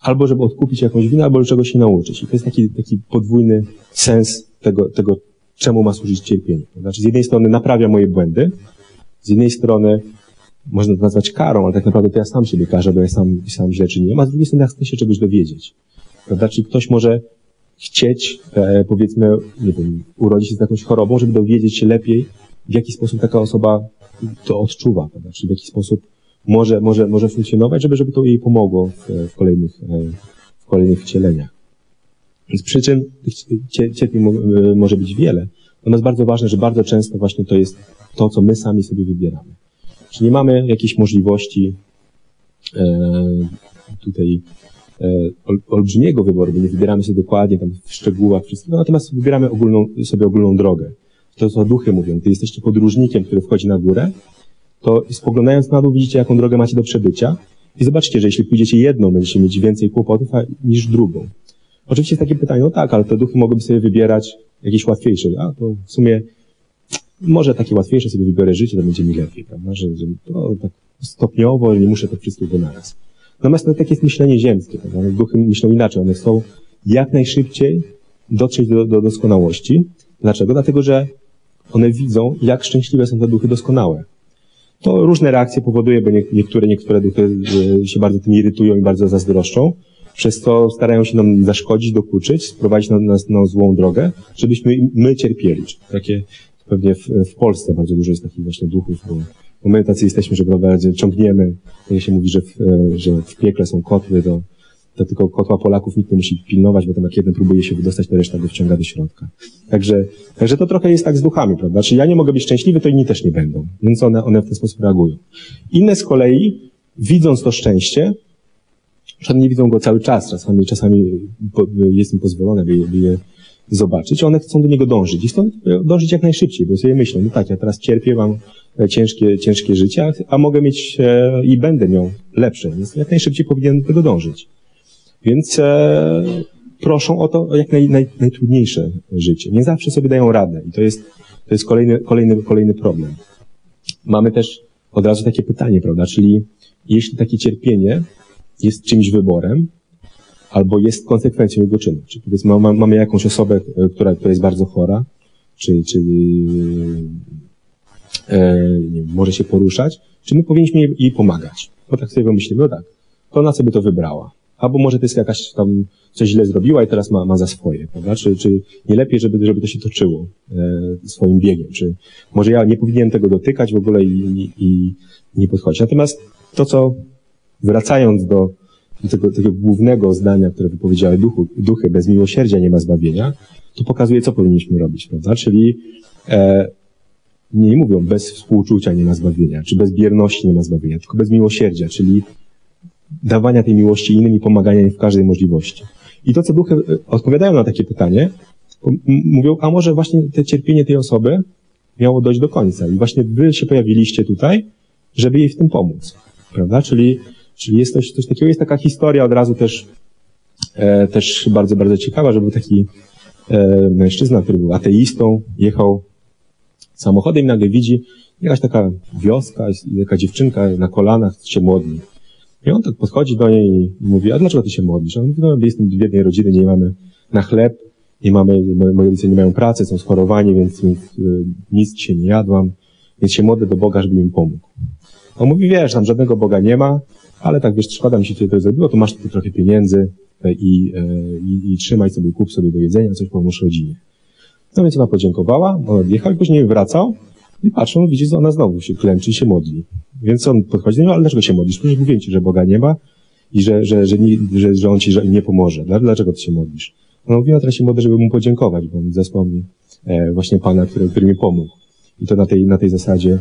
albo żeby odkupić jakąś winę, albo czegoś się nauczyć. I to jest taki, taki podwójny sens tego, tego, czemu ma służyć cierpienie. Znaczy z jednej strony naprawia moje błędy, z jednej strony można to nazwać karą, ale tak naprawdę to ja sam siebie karzę, bo ja sam, sam źle czyniłem, a z drugiej strony ja chcę się czegoś dowiedzieć. Prawda? Czyli ktoś może chcieć, e, powiedzmy, nie wiem, urodzić się z jakąś chorobą, żeby dowiedzieć się lepiej, w jaki sposób taka osoba to odczuwa, prawda? Czyli w jaki sposób może, może, może funkcjonować, żeby, żeby to jej pomogło w, w kolejnych, e, w kolejnych wcieleniach. Więc przyczyn tych cierpień może być wiele. Natomiast bardzo ważne, że bardzo często właśnie to jest to, co my sami sobie wybieramy. Nie mamy jakiejś możliwości e, tutaj e, ol, olbrzymiego wyboru, bo nie wybieramy sobie dokładnie tam w szczegółach wszystkiego, natomiast wybieramy ogólną, sobie ogólną drogę. To, co duchy mówią, gdy jesteście podróżnikiem, który wchodzi na górę, to spoglądając na dół widzicie, jaką drogę macie do przebycia i zobaczcie, że jeśli pójdziecie jedną, będziecie mieć więcej kłopotów a, niż drugą. Oczywiście jest takie pytanie, no tak, ale te duchy mogłyby sobie wybierać jakieś łatwiejsze, a to w sumie może takie łatwiejsze sobie wybiorę życie, to będzie mi lepiej, prawda, że, że to tak stopniowo, nie muszę to wszystkiego naraz. Natomiast to takie jest myślenie ziemskie, prawda? duchy myślą inaczej, one chcą jak najszybciej dotrzeć do, do doskonałości. Dlaczego? Dlatego, że one widzą, jak szczęśliwe są te duchy doskonałe. To różne reakcje powoduje, bo niektóre, niektóre duchy e, się bardzo tym irytują i bardzo zazdroszczą, przez to starają się nam zaszkodzić, dokuczyć, sprowadzić nas na, na, złą drogę, żebyśmy my cierpieli. Takie pewnie w, w, Polsce bardzo dużo jest takich właśnie duchów, bo, bo my tacy jesteśmy, że prawda, ciągniemy, jak się mówi, że w, e, że w piekle są kotły, to, to tylko kotła Polaków nikt nie musi pilnować, bo tam jak jeden próbuje się wydostać, to reszta go wciąga do środka. Także, także to trochę jest tak z duchami, prawda? Czyli ja nie mogę być szczęśliwy, to inni też nie będą. Więc one, one w ten sposób reagują. Inne z kolei widząc to szczęście, nie widzą go cały czas, czasami, czasami jest im pozwolone, by je, by je zobaczyć. One chcą do niego dążyć i chcą dążyć jak najszybciej, bo sobie myślą, no tak, ja teraz cierpię, mam e, ciężkie, ciężkie życie, a- mogę mieć e, i będę miał lepsze, więc jak najszybciej powinien do tego dążyć. Więc e, proszą o to jak naj, naj, najtrudniejsze życie. Nie zawsze sobie dają radę i to jest, to jest kolejny, kolejny, kolejny problem. Mamy też od razu takie pytanie, prawda, czyli jeśli takie cierpienie jest czymś wyborem, albo jest konsekwencją jego czynu. Czy powiedzmy, ma- mamy jakąś osobę, e, która, która jest bardzo chora, czy, czy e, nie wiem, może się poruszać, czy my powinniśmy jej, jej pomagać? Bo tak sobie pomyślimy, no tak, to ona sobie to wybrała. Albo może to jest jakaś tam coś źle zrobiła i teraz ma, ma za swoje, prawda? Czy, czy nie lepiej, żeby, żeby to się toczyło e, swoim biegiem? Czy może ja nie powinienem tego dotykać w ogóle i, i, i nie podchodzić? Natomiast to, co wracając do tego, tego głównego zdania, które wypowiedziały duchu, duchy, bez miłosierdzia nie ma zbawienia, to pokazuje, co powinniśmy robić, prawda? Czyli e, nie mówią bez współczucia nie ma zbawienia, czy bez bierności nie ma zbawienia, tylko bez miłosierdzia, czyli dawania tej miłości innym i pomagania im w każdej możliwości. I to, co duchy e, odpowiadają na takie pytanie, mówią, a może właśnie te cierpienie tej osoby miało dojść do końca i właśnie wy się pojawiliście tutaj, żeby jej w tym pomóc, prawda? Czyli, czyli jest coś, coś takiego, jest taka historia od razu też, e, też bardzo, bardzo ciekawa, że był taki e, mężczyzna, który był ateistą, jechał samochodem i nagle widzi jakaś taka wioska, jaka dziewczynka na kolanach się modli. I on tak podchodzi do niej i mówi, a dlaczego ty się modlisz? On mówi, no jestem z biednej rodziny, nie mamy na chleb, nie mamy, moi moi rodzice nie mają pracy, są schorowani, więc, więc y, nic dzisiaj nie jadłam, więc się modlę do Boga, żeby mi pomógł. On mówi, wiesz, tam żadnego Boga nie ma, ale tak wiesz, szkoda mi się cię to zrobiło, to masz tu trochę pieniędzy e, i, e, i, i trzymaj sobie, kup sobie do jedzenia, coś pomóż rodzinie. No więc ona podziękowała, on odjechał i później wracał i patrzą, widzi, że ona znowu się klęczy i się modli. Więc on podchodzi do niego, ale dlaczego się modlisz? Przecież mówię ci, że Boga nie ma i że, że, że, nie, że, że on ci nie pomoże. Dla- Dlaczego ty się modlisz? No mówi, no teraz się modlę, żeby mu podziękować, bo on zesłał mi e, właśnie Pana, który, który mi pomógł. I to na tej, na tej zasadzie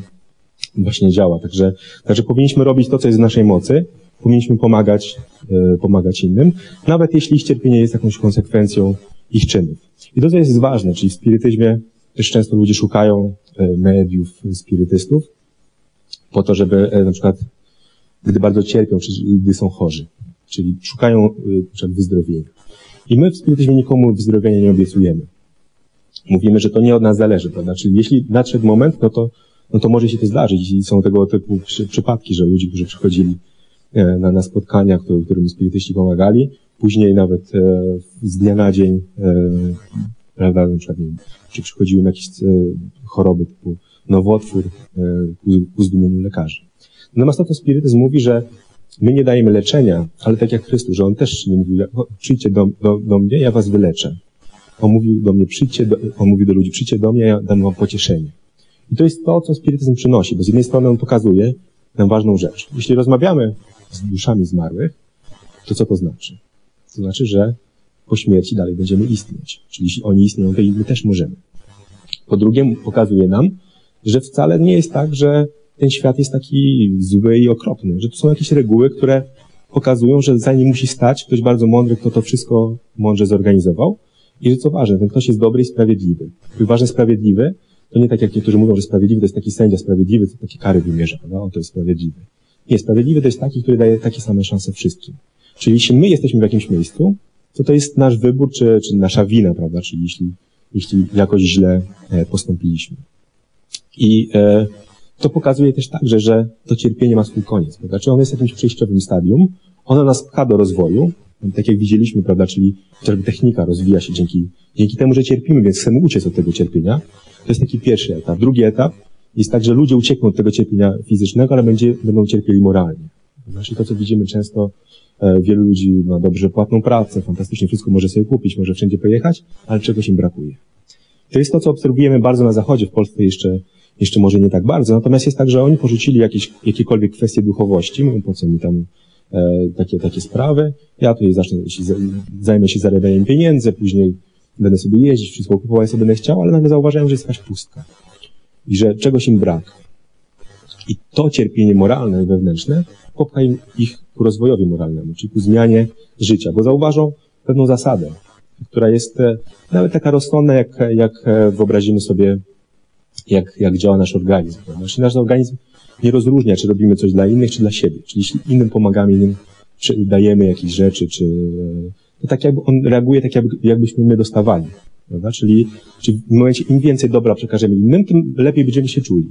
właśnie działa. Także, także powinniśmy robić to, co jest w naszej mocy. Powinniśmy pomagać, e, pomagać innym, nawet jeśli ich cierpienie jest jakąś konsekwencją ich czynów. I to, co jest ważne, czyli w spirytyzmie też często ludzie szukają e, mediów, spirytystów, po to, żeby e, na przykład, gdy bardzo cierpią, czy gdy są chorzy, czyli szukają przykład wyzdrowienia. I my w spirytyzmie nikomu wyzdrowienia nie obiecujemy. Mówimy, że to nie od nas zależy, prawda? Czyli jeśli nadszedł moment, no to, no to może się to zdarzyć i są tego typu przy, przypadki, że ludzie, którzy przychodzili e, na, na spotkania, którym, którym spirytyści pomagali, później nawet e, z dnia na dzień, e, prawda, na przykład, wiem, czy przychodziły jakieś e, choroby typu nowotwór e, ku, zdumieniu lekarzy. Natomiast to, spirytyzm mówi, że my nie dajemy leczenia, ale tak jak Chrystus, że On też nie mówił, "O, przyjdźcie do, do, do mnie, ja was wyleczę. On mówił do mnie, przyjdźcie, do, on mówił do ludzi, przyjdźcie do mnie, ja dam wam pocieszenie. I to jest to, co spirytyzm przynosi, bo z jednej strony on pokazuje nam ważną rzecz. Jeśli rozmawiamy z duszami zmarłych, to co to znaczy? To znaczy, że po śmierci dalej będziemy istnieć. Czyli jeśli oni istnieją, to i my też możemy. Po drugie, pokazuje nam, że wcale nie jest tak, że ten świat jest taki zły i okropny, że to są jakieś reguły, które pokazują, że za nim musi stać ktoś bardzo mądry, kto to wszystko mądrze zorganizował i że co ważne, ten ktoś jest dobry i sprawiedliwy. I ważne sprawiedliwy, to nie tak jak niektórzy mówią, że sprawiedliwy to jest taki sędzia sprawiedliwy, co takie kary wymierza, prawda? On to jest sprawiedliwy. Nie, sprawiedliwy to jest taki, który daje takie same szanse wszystkim. Czyli jeśli my jesteśmy w jakimś miejscu, to to jest nasz wybór, czy, czy nasza wina, prawda? Czyli jeśli, jeśli jakoś źle e, postąpiliśmy. I e, to pokazuje też także, że to cierpienie ma swój koniec, prawda? Czy ono jest jakimś przejściowym stadium, ono nas pcha do rozwoju, tak jak widzieliśmy, prawda, czyli chociażby technika rozwija się dzięki, dzięki temu, że cierpimy, więc chcemy uciec od tego cierpienia. To jest taki pierwszy etap. Drugi etap jest tak, że ludzie uciekną od tego cierpienia fizycznego, ale będzie, będą cierpieli moralnie. Znaczy to, co widzimy często, e, wielu ludzi ma dobrze płatną pracę, fantastycznie wszystko może sobie kupić, może wszędzie pojechać, ale czegoś im brakuje. To jest to, co obserwujemy bardzo na Zachodzie, w Polsce jeszcze, jeszcze może nie tak bardzo, natomiast jest tak, że oni porzucili jakieś, jakiekolwiek kwestie duchowości, mówią, po co mi tam e, takie, takie sprawy, ja tutaj zacznę, zajmę się zarabianiem pieniędzy, później będę sobie jeździć, wszystko kupować, co będę chciał, ale nagle zauważają, że jest jakaś pustka i że czegoś im brak. I to cierpienie moralne i wewnętrzne popcha im- ich ku rozwojowi moralnemu, czyli ku zmianie życia, bo zauważą pewną zasadę, która jest e, nawet taka rozsądna, jak, jak e, wyobrazimy sobie, jak, jak działa nasz organizm. Czyli nasz organizm nie rozróżnia, czy robimy coś dla innych, czy dla siebie. Czyli jeśli innym pomagamy, innym dajemy jakieś rzeczy, czy e, to tak jakby on reaguje tak, jakby, jakbyśmy my dostawali. Prawda? Czyli, czyli w momencie im więcej dobra przekażemy innym, tym lepiej będziemy się czuli.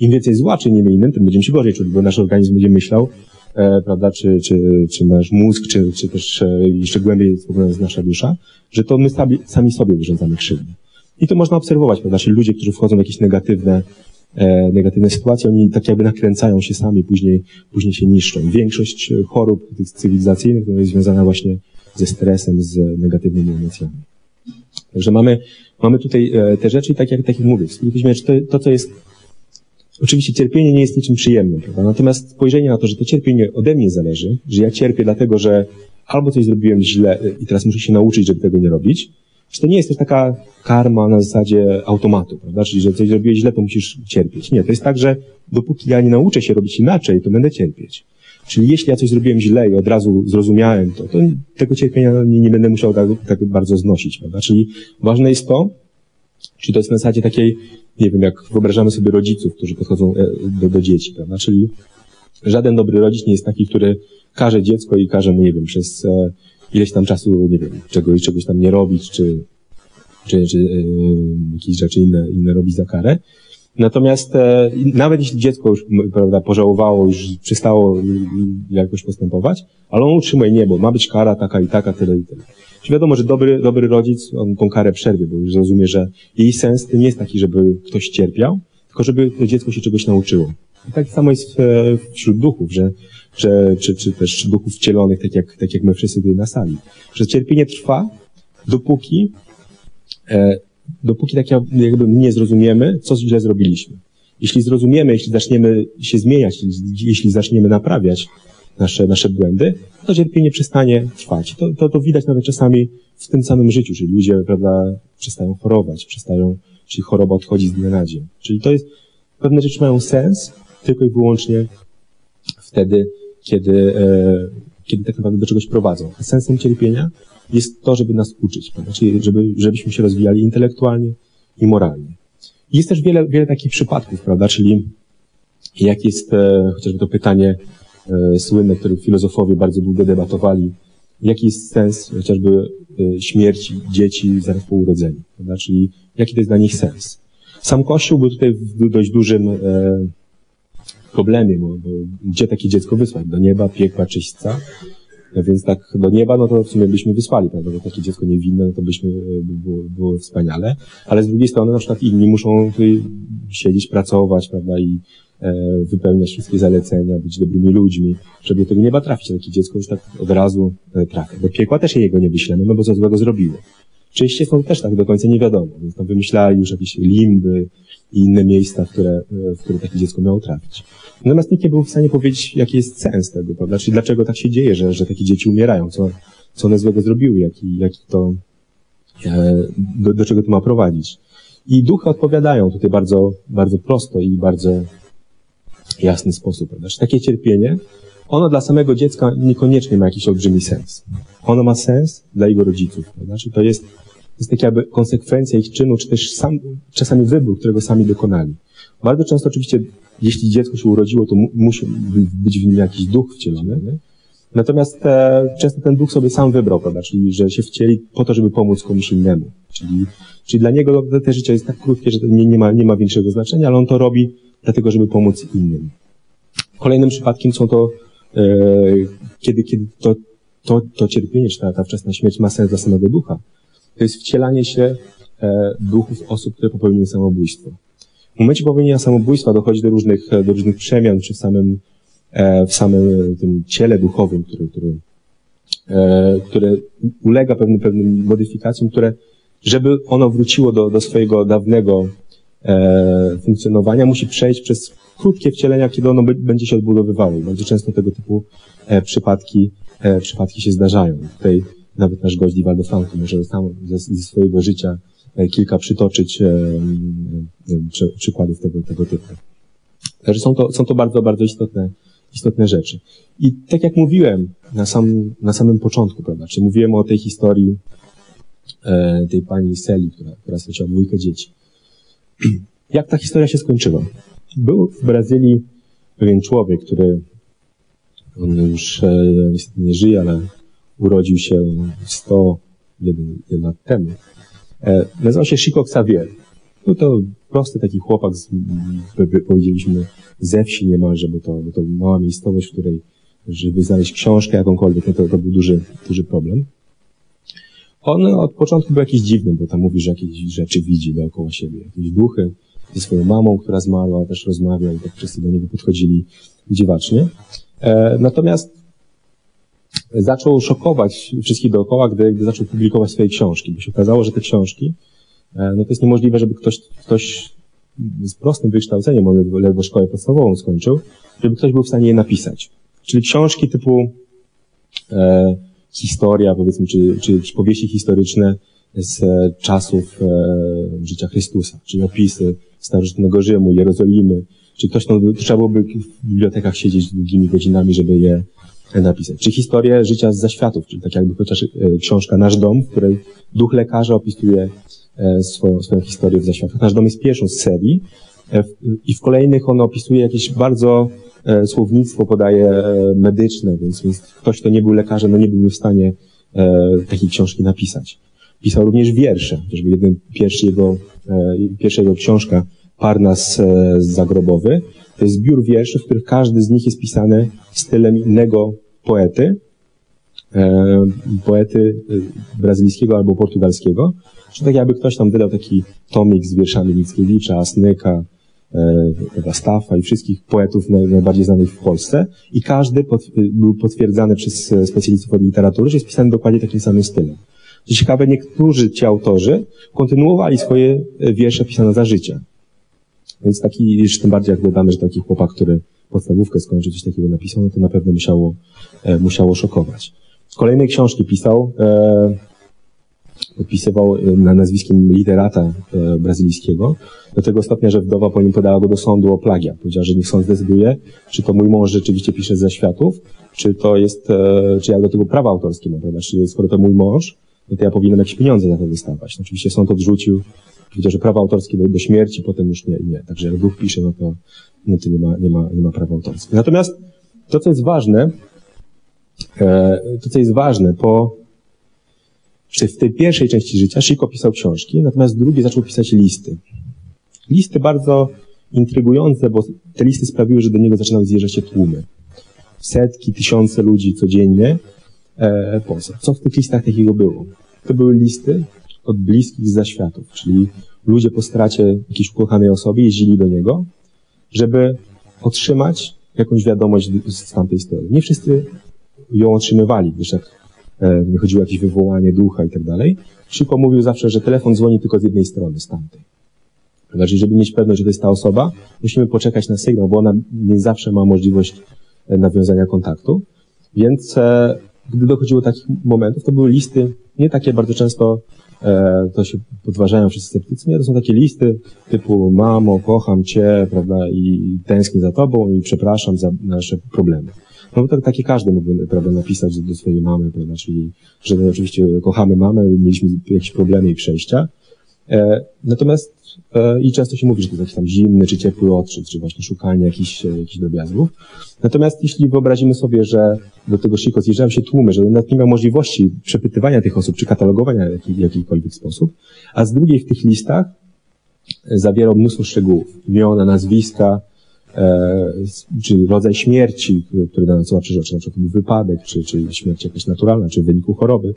Im więcej zła czynimy innym, tym będziemy się gorzej czuli, bo nasz organizm będzie myślał, e, prawda, czy, czy, czy nasz mózg, czy, czy też e, jeszcze głębiej jest jest nasza dusza, że to my sami, sami sobie wyrządzamy krzywdę. I to można obserwować, prawda, czyli ludzie, którzy wchodzą w jakieś negatywne, e, negatywne sytuacje, oni tak jakby nakręcają się sami, później, później się niszczą. Większość chorób tych cywilizacyjnych no, jest związana właśnie ze stresem, z negatywnymi emocjami. Także mamy, mamy tutaj e, te rzeczy i tak jak, tak jak mówię, w spirytyzmie, to, to, co jest Oczywiście cierpienie nie jest niczym przyjemnym, prawda? Natomiast spojrzenie na to, że to cierpienie ode mnie zależy, że ja cierpię dlatego, że albo coś zrobiłem źle y, i teraz muszę się nauczyć, żeby tego nie robić, czy to nie jest też taka karma na zasadzie automatu, prawda? Czyli, że coś zrobiłeś źle, to musisz cierpieć. Nie, to jest tak, że dopóki ja nie nauczę się robić inaczej, to będę cierpieć. Czyli jeśli ja coś zrobiłem źle i od razu zrozumiałem to, to tego cierpienia nie, nie będę musiał tak, tak bardzo znosić, prawda? Czyli ważne jest to, czy to jest na zasadzie takiej, nie wiem, jak wyobrażamy sobie rodziców, którzy podchodzą e, do, do dzieci, prawda? Czyli żaden dobry rodzic nie jest taki, który każe dziecko i każe mu, nie wiem, przez e, ileś tam czasu, nie wiem, czegoś, czegoś tam nie robić, czy, czy, czy e, jakieś rzeczy inne, inne robić za karę. Natomiast e, nawet jeśli dziecko już prawda, pożałowało, już przestało jakoś postępować, ale on utrzymuje nie, bo ma być kara taka i taka, tyle i tyle. Czyli wiadomo, że dobry, dobry rodzic, on tą karę przerwie, bo już zrozumie, że jej sens nie jest taki, żeby ktoś cierpiał, tylko żeby to dziecko się czegoś nauczyło. I tak samo jest e, wśród duchów, że, że czy, czy też duchów wcielonych, tak jak, tak jak my wszyscy tutaj na sali. Że cierpienie trwa, dopóki, e, dopóki tak jakby nie zrozumiemy, co źle zrobiliśmy. Jeśli zrozumiemy, jeśli zaczniemy się zmieniać, jeśli zaczniemy naprawiać nasze, nasze błędy, to cierpienie przestanie trwać. To, to, to widać nawet czasami w tym samym życiu, czyli ludzie, prawda, przestają chorować, przestają, czyli choroba odchodzi z dnia na dzień. Czyli to jest, pewne rzeczy mają sens tylko i wyłącznie wtedy, kiedy, e, kiedy tak naprawdę do czegoś prowadzą. A sensem cierpienia jest to, żeby nas uczyć, prawda? czyli żeby, żebyśmy się rozwijali intelektualnie i moralnie. Jest też wiele, wiele takich przypadków, prawda, czyli jak jest e, chociażby to pytanie e, słynne, które filozofowie bardzo długo debatowali, jaki jest sens chociażby e, śmierci dzieci zaraz po urodzeniu, prawda? czyli jaki to jest dla nich sens. Sam Kościół był tutaj w dość dużym e, problemie, bo, bo gdzie takie dziecko wysłać? Do nieba, piekła, czyśćca? No więc tak do nieba, no to w sumie byśmy wysłali, prawda, bo takie dziecko niewinne, no to byśmy, e, by było, było wspaniale. Ale z drugiej strony na przykład inni muszą tutaj siedzieć, pracować, prawda, i e, wypełniać wszystkie zalecenia, być dobrymi ludźmi, żeby do tego nieba trafić. Takie dziecko już tak od razu e, trafia. Do piekła też jego nie wyślemy, no bo co złego zrobiło. Oczywiście są też tak do końca nie wiadomo, więc tam wymyślali już jakieś limby i inne miejsca, w które, e, w które takie dziecko miało trafić. Natomiast nikt nie był w stanie powiedzieć, jaki jest sens tego, prawda? Czyli dlaczego tak się dzieje, że, że takie dzieci umierają, co, co one złego zrobiły, jaki, jaki to, e, do, do czego to ma prowadzić. I duchy odpowiadają tutaj bardzo, bardzo prosto i bardzo jasny sposób, prawda? Że takie cierpienie, ono dla samego dziecka niekoniecznie ma jakiś olbrzymi sens. Ono ma sens dla jego rodziców, prawda? Czyli to jest, jest taka jakby konsekwencja ich czynu, czy też sam, czasami wybór, którego sami dokonali. Bardzo często oczywiście, jeśli dziecko się urodziło, to mu, musi być w nim jakiś duch wcielony. Nie? Natomiast e, często ten duch sobie sam wybrał, prawda? Czyli, że się wcieli po to, żeby pomóc komuś innemu. Czyli, czyli dla niego to, te życie jest tak krótkie, że nie, nie, ma, nie ma większego znaczenia, ale on to robi dlatego, żeby pomóc innym. Kolejnym przypadkiem są to, e, kiedy, kiedy to, to, to cierpienie, czy ta, ta wczesna śmierć ma sens dla samego ducha. To jest wcielanie się e, duchów osób, które popełniły samobójstwo. W momencie popełnienia samobójstwa dochodzi do różnych, do różnych przemian, czy w samym, e, w samym tym ciele duchowym, który, który, e, które ulega pewnym, pewnym modyfikacjom, które, żeby ono wróciło do, do swojego dawnego e, funkcjonowania, musi przejść przez krótkie wcielenia, kiedy ono będzie się odbudowywało. Bardzo często tego typu e, przypadki, e, przypadki się zdarzają. Tutaj nawet nasz gość Divaldo Franco może sam ze, ze swojego życia e, kilka przytoczyć e, e, przy, przykładów tego, tego typu. Także są to, są to bardzo, bardzo istotne, istotne rzeczy. I tak jak mówiłem na, sam, na samym początku, prawda, czy mówiłem o tej historii e, tej pani Seli, która, która straciła dwójkę dzieci. Jak ta historia się skończyła? Był w Brazylii pewien człowiek, który on już e, nie żyje, ale urodził się 101 lat temu. E, nazywał się Chico Xavier. Był to prosty taki chłopak, z, powiedzieliśmy, ze wsi niemalże, bo to, bo to mała miejscowość, w której, żeby znaleźć książkę jakąkolwiek, no to, to był duży, duży problem. On od początku był jakiś dziwny, bo tam mówi, że jakieś rzeczy widzi dookoła siebie, jakieś duchy. Ze swoją mamą, która zmarła, też rozmawiał i tak wszyscy do niego podchodzili dziwacznie. E, natomiast zaczął szokować wszystkich dookoła, gdy, gdy zaczął publikować swoje książki, bo się okazało, że te książki, e, no to jest niemożliwe, żeby ktoś, ktoś z prostym wykształceniem, on ledwo, szkołę podstawową skończył, żeby ktoś był w stanie je napisać. Czyli książki typu e, historia, powiedzmy, czy, czy, czy powieści historyczne z e, czasów e, życia Chrystusa, czyli opisy starożytnego Rzymu, Jerozolimy, czy ktoś tam, trzeba byłoby w bibliotekach siedzieć długimi godzinami, żeby je napisać. Czy historię życia z zaświatów, czyli tak jakby chociaż e, książka Nasz Dom, w której duch lekarza opisuje e, swoją, swoją historię w zaświatach. Nasz Dom jest pierwszą z serii e, i w kolejnych on opisuje jakieś bardzo słownictwo podaje medyczne, więc, więc ktoś, kto nie był lekarzem, no nie byłby w stanie takiej książki napisać. Pisał również wiersze, chociażby jeden, pierwszy jego, pierwsza jego książka Parnas Zagrobowy, to jest zbiór wierszy, w których każdy z nich jest pisany stylem innego poety, e, poety e, brazylijskiego albo portugalskiego. Czy tak jakby ktoś tam wydał taki tomik z wierszami Mickiewicza, Asnyka, e, Staffa i wszystkich poetów naj, najbardziej znanych w Polsce i każdy był potwierdzany przez specjalistów od literatury, że jest pisany dokładnie takim samym stylem. Co ciekawe, niektórzy ci autorzy kontynuowali swoje wiersze pisane za życia. Więc taki, jeszcze tym bardziej jak dodamy, że taki chłopak, który podstawówkę skończył, coś takiego napisał, no to na pewno musiało, e, musiało szokować. Kolejnej książki pisał, e, podpisywał e, na nazwiskiem literata e, brazylijskiego, do tego stopnia, że wdowa po nim podała go do sądu o plagiat. Powiedziała, że niech sąd zdecyduje, czy to mój mąż rzeczywiście pisze ze światów, czy to jest, e, czy ja do tego prawa autorskie mam, prawda? Czyli skoro to mój mąż, no to ja powinienem jakieś pieniądze za to dostawać. No, oczywiście sąd odrzucił Powiedział, że prawa autorskie do, do śmierci, potem już nie, nie. Także jak duch pisze, no to, no to nie, ma, nie, ma, nie ma prawa autorskich. Natomiast to, co jest ważne, e, to, co jest ważne, po, że w tej pierwszej części życia Chico pisał książki, natomiast drugi zaczął pisać listy. Listy bardzo intrygujące, bo te listy sprawiły, że do niego zaczynały zjeżdżać się tłumy. Setki, tysiące ludzi codziennie. E, po co? Co w tych listach takiego było? To były listy, od bliskich zaświatów, czyli ludzie po stracie jakiejś ukochanej osoby jeździli do niego, żeby otrzymać jakąś wiadomość z tamtej historii. Nie wszyscy ją otrzymywali, gdyż jak e, nie chodziło o jakieś wywołanie ducha i tak dalej. Szyko mówił zawsze, że telefon dzwoni tylko z jednej strony, z tamtej. Znaczy, żeby mieć pewność, że to jest ta osoba, musimy poczekać na sygnał, bo ona nie zawsze ma możliwość e, nawiązania kontaktu. Więc e, gdy dochodziło do takich momentów, to były listy nie takie bardzo często to się podważają wszyscy sceptycy. Nie, to są takie listy typu mamo, kocham cię, prawda, i tęsknię za tobą i przepraszam za nasze problemy. No bo tak, takie każdy mógłby, prawda, napisać do swojej mamy, prawda, czyli, że my oczywiście kochamy mamę, mieliśmy jakieś problemy i przejścia. E, natomiast e, i często się mówi, że to jest jakiś tam zimny czy ciepły odczyt, czy właśnie szukanie jakichś, e, jakichś drobiazgów. Natomiast jeśli wyobrazimy sobie, że do tego Shiko zjeżdżają się tłumy, że nawet nie ma możliwości przepytywania tych osób, czy katalogowania w jakikolwiek sposób, a z drugiej w tych listach zawierał mnóstwo szczegółów. Imiona, nazwiska, e, czy rodzaj śmierci, który dana osoba przeżyła, czy na wypadek, czy, czy śmierć jakaś naturalna, czy w wyniku choroby.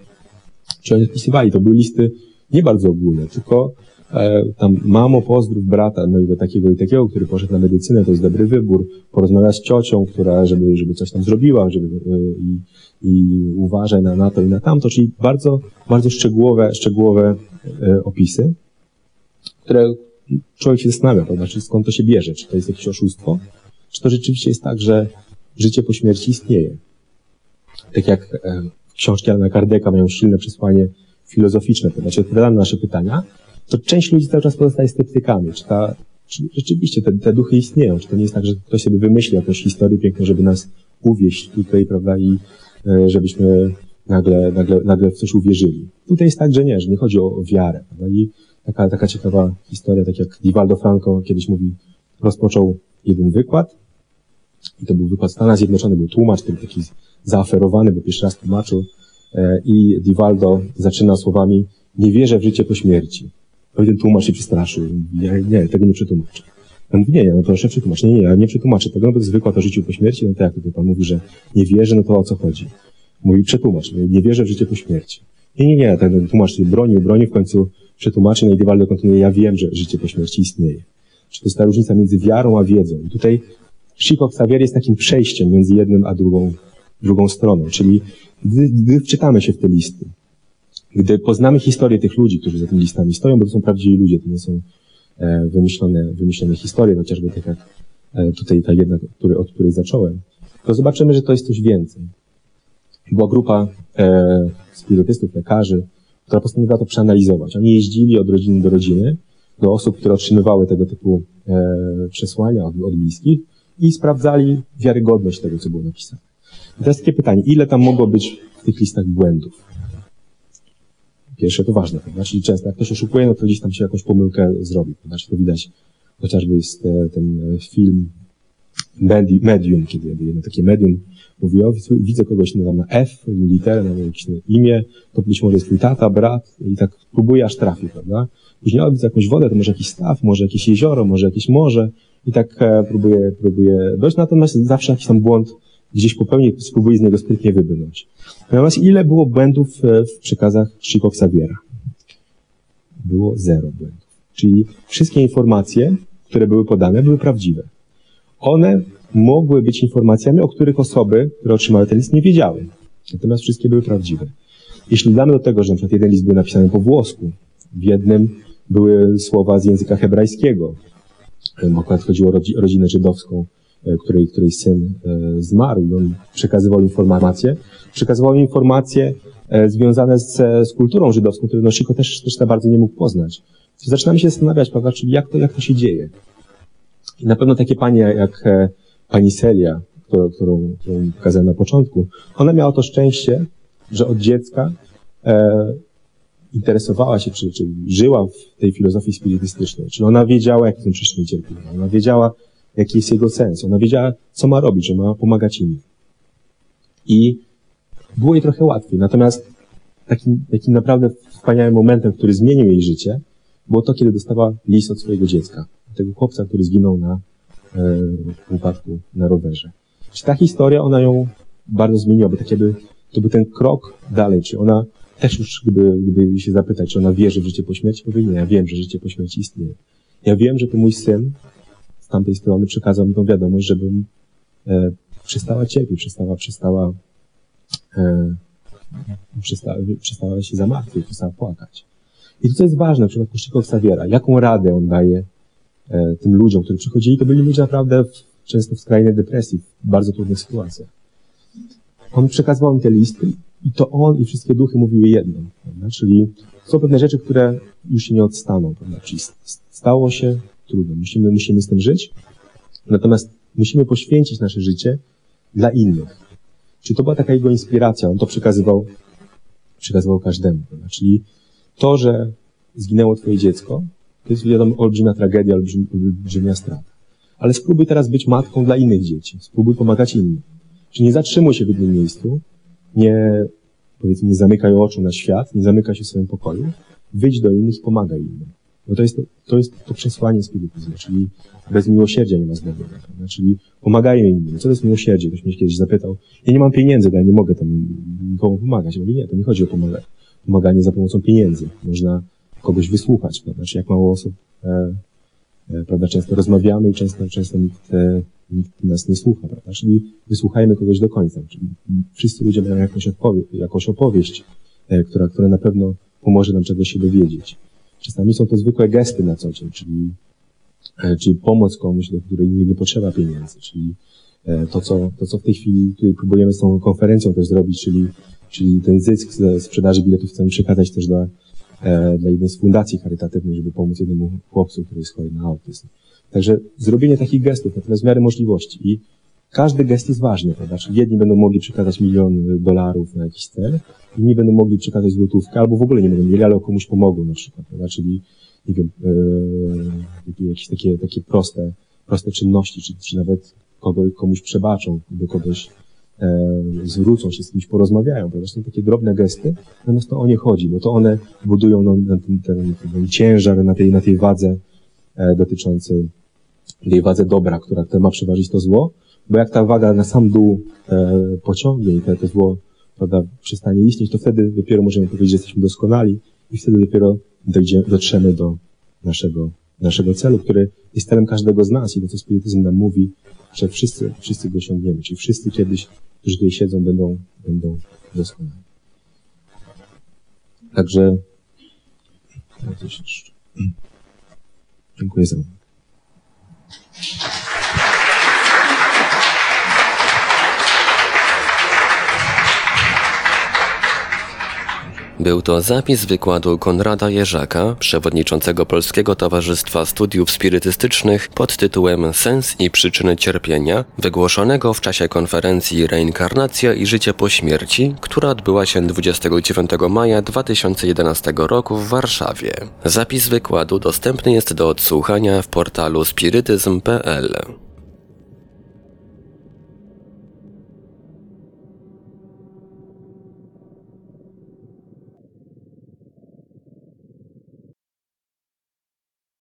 Czy oni odpisywali, to były listy nie bardzo ogólne, tylko e, tam mamo, pozdrów brata, no i takiego i takiego, który poszedł na medycynę, to jest dobry wybór, porozmawiać z ciocią, która, żeby, żeby coś tam zrobiła, żeby, e, i, i uważaj na, na to i na tamto, czyli bardzo, bardzo szczegółowe, szczegółowe e, opisy, które człowiek się zastanawia, prawda, czy skąd to się bierze, czy to jest jakieś oszustwo, czy to rzeczywiście jest tak, że życie po śmierci istnieje. Tak jak e, książki Alana Kardeka mają silne przesłanie filozoficzne, to znaczy odpowiadamy na nasze pytania, to część ludzi cały czas pozostaje sceptykami, czy ta czy rzeczywiście te, te duchy istnieją, czy to nie jest tak, że ktoś sobie wymyśli jakąś historię piękną, żeby nas uwieść tutaj, prawda, i e, żebyśmy nagle, nagle, nagle w coś uwierzyli. Tutaj jest tak, że nie, że nie chodzi o, o wiarę, prawda, i taka, taka ciekawa historia, tak jak Divaldo Franco kiedyś mówi, rozpoczął jeden wykład, i to był wykład Stanach Zjednoczonych, był tłumacz, który taki zaaferowany, bo pierwszy raz tłumaczył, i Divaldo zaczyna słowami, nie wierzę w życie po śmierci. No tłumacz się przestraszył. Ja, nie, tego nie przetłumaczę. Nie, nie, no proszę przetłumacz. Nie, nie, ja nie przetłumaczę tego, no bo to jest wykład o życiu po śmierci. No to jak pan mówi, że nie wierzy, no to o co chodzi? Mówi, przetłumacz. Nie wierzę w życie po śmierci. Nie, nie, nie, ten tłumacz się bronił, bronił, w końcu przetłumaczy, no i Divaldo kontynuuje, ja wiem, że życie po śmierci istnieje. Czy to jest ta różnica między wiarą a wiedzą? I tutaj Chico Xavier jest takim przejściem między jednym a drugą, drugą stroną. Czyli gdy, gdy wczytamy się w te listy, gdy poznamy historię tych ludzi, którzy za tymi listami stoją, bo to są prawdziwi ludzie, to nie są e, wymyślone, wymyślone historie, chociażby tak jak e, tutaj ta jedna, który, od której zacząłem, to zobaczymy, że to jest coś więcej. Była grupa e, spirytystów, lekarzy, która postanowiła to przeanalizować. Oni jeździli od rodziny do rodziny, do osób, które otrzymywały tego typu e, przesłania od, od bliskich i sprawdzali wiarygodność tego, co było napisane. Teraz takie pytanie, ile tam mogło być w tych listach błędów? Pierwsze to ważne, prawda? Czyli często jak ktoś oszukuje, no to gdzieś tam się jakąś pomyłkę zrobi, prawda? Czyli to widać, chociażby jest e, ten e, film Medi- Medium, kiedy jedno takie medium mówi, o, widzę kogoś na, na F, literę, na jakieś imię, to być może jest twój tata, brat i tak próbuje aż trafi, prawda? Później, o, widzę jakąś wodę, to może jakiś staw, może jakieś jezioro, może jakieś morze i tak e, próbuje, próbuje dojść, natomiast zawsze jakiś tam błąd gdzieś popełni, spróbuje z niego sprytnie wybrnąć. Natomiast ile było błędów e, w przekazach Chico Xaviera? Było zero błędów. Czyli wszystkie informacje, które były podane, były prawdziwe. One mogły być informacjami, o których osoby, które otrzymały ten list, nie wiedziały. Natomiast wszystkie były prawdziwe. Jeśli dodamy do tego, że przykład jeden list był napisany po włosku, w jednym były słowa z języka hebrajskiego, akurat chodziło o rodzi- rodzinę żydowską, której, której syn e, zmarł i on przekazywał informacje. Przekazywał informacje e, związane z, z kulturą żydowską, której Noshiko też, też za bardzo nie mógł poznać. Zaczynamy się zastanawiać, prawda, czyli jak to, jak to się dzieje. I na pewno takie panie jak e, pani Celia, którą, którą, którą pokazałem na początku, ona miała to szczęście, że od dziecka e, interesowała się, czy, czy żyła w tej filozofii spirytystycznej. Czyli ona wiedziała, jakie są przyczyny cierpienia. Ona wiedziała, jaki jest jego sens. Ona wiedziała, co ma robić, że ma pomagać innym. I było jej trochę łatwiej. Natomiast takim, takim naprawdę wspaniałym momentem, który zmienił jej życie, było to, kiedy dostała list od swojego dziecka. Tego chłopca, który zginął na e, wypadku na rowerze. Czy ta historia, ona ją bardzo zmieniła, bo tak jakby to był ten krok dalej, czy ona też już, gdyby, gdyby się zapytać, czy ona wierzy w życie po śmierci, powie nie, ja wiem, że życie po śmierci istnieje. Ja wiem, że to mój syn z tamtej strony przekazał mi tą wiadomość, żebym e, przestała cierpieć, przestała, przestała, e, przestała, przestała się zamartwiać, przestała płakać. I to, co jest ważne w przypadku Chico Xaviera, jaką radę on daje e, tym ludziom, którzy przychodzili, to byli ludzie naprawdę w, często w skrajnej depresji, w bardzo trudnych sytuacjach. On przekazywał im te listy i to on i wszystkie duchy mówiły jedno, prawda? czyli są pewne rzeczy, które już się nie odstaną, prawda? czyli stało się trudno, musimy, musimy z tym żyć, natomiast musimy poświęcić nasze życie dla innych. Czyli to była taka jego inspiracja, on to przekazywał, przekazywał każdemu, czyli to, że zginęło twoje dziecko, to jest wiadomo olbrzymia tragedia, olbrzym, olbrzymia strata. Ale spróbuj teraz być matką dla innych dzieci. Spróbuj pomagać innym. Czyli nie zatrzymuj się w jednym miejscu, nie, powiedzmy, nie zamykaj oczu na świat, nie zamykaj się w swoim pokoju, wyjdź do innych i pomagaj innym. Bo to jest to, jest to przesłanie spirytyzmu, czyli bez miłosierdzia nie ma prawda? Czyli pomagajmy innym. Co to jest miłosierdzie? Ktoś mnie kiedyś zapytał. Ja nie mam pieniędzy, ja nie mogę tam nikomu pomagać. Mówię, nie, to nie chodzi o pomaganie, pomaganie za pomocą pieniędzy. Można kogoś wysłuchać, prawda? Czy jak mało osób, e, e, prawda, często rozmawiamy i często, często nikt, e, nikt nas nie słucha, prawda? Czyli wysłuchajmy kogoś do końca. Czyli wszyscy ludzie mają jakąś, odpowie, jakąś opowieść, e, która, która na pewno pomoże nam czegoś się dowiedzieć. Czasami są to zwykłe gesty na co dzień, czyli, e, czyli pomoc komuś, do której nie, nie potrzeba pieniędzy, czyli e, to co, to, co w tej chwili tutaj próbujemy z tą konferencją też zrobić, czyli, czyli ten zysk ze sprzedaży biletów chcemy przekazać też dla, e, dla jednej z fundacji charytatywnej, żeby pomóc jednemu chłopcu, który jest chory na autyzm. Także zrobienie takich gestów, natomiast w możliwości. I każdy gest jest ważny, prawda? Czyli jedni będą mogli przekazać milion dolarów na jakiś cel, inni będą mogli przekazać złotówkę, albo w ogóle nie będą mieli, ale komuś pomogą na przykład, prawda? Czyli, nie wiem, e, jakieś takie, takie proste, proste czynności, czy, czy nawet kogoś, komuś przebaczą, do kogoś e, zwrócą się z kimś, porozmawiają, prawda? Są takie drobne gesty, natomiast to o nie chodzi, bo to one budują no, na ten, ten, ten ciężar, na tej, na tej wadze e, dotyczącej, tej wadze dobra, która, która ma przeważyć to zło, bo jak ta waga na sam dół e, pociągnie i to, zło prawda, przestanie istnieć, to wtedy dopiero możemy powiedzieć, że jesteśmy doskonali i wtedy dopiero dojdzie, dotrzemy do naszego, naszego celu, który jest celem każdego z nas i to, co spirytyzm nam mówi, że wszyscy, wszyscy go osiągniemy, czyli wszyscy kiedyś, którzy tutaj siedzą, będą, będą doskonali. Także no. Dziękuję za uwagę. Był to zapis wykładu Konrada Jerzaka, przewodniczącego Polskiego Towarzystwa Studiów Spirytystycznych pod tytułem Sens i przyczyny cierpienia, wygłoszonego w czasie konferencji Reinkarnacja i życie po śmierci, która odbyła się 29 maja 2011 roku w Warszawie. Zapis wykładu dostępny jest do odsłuchania w portalu spirytyzm.pl.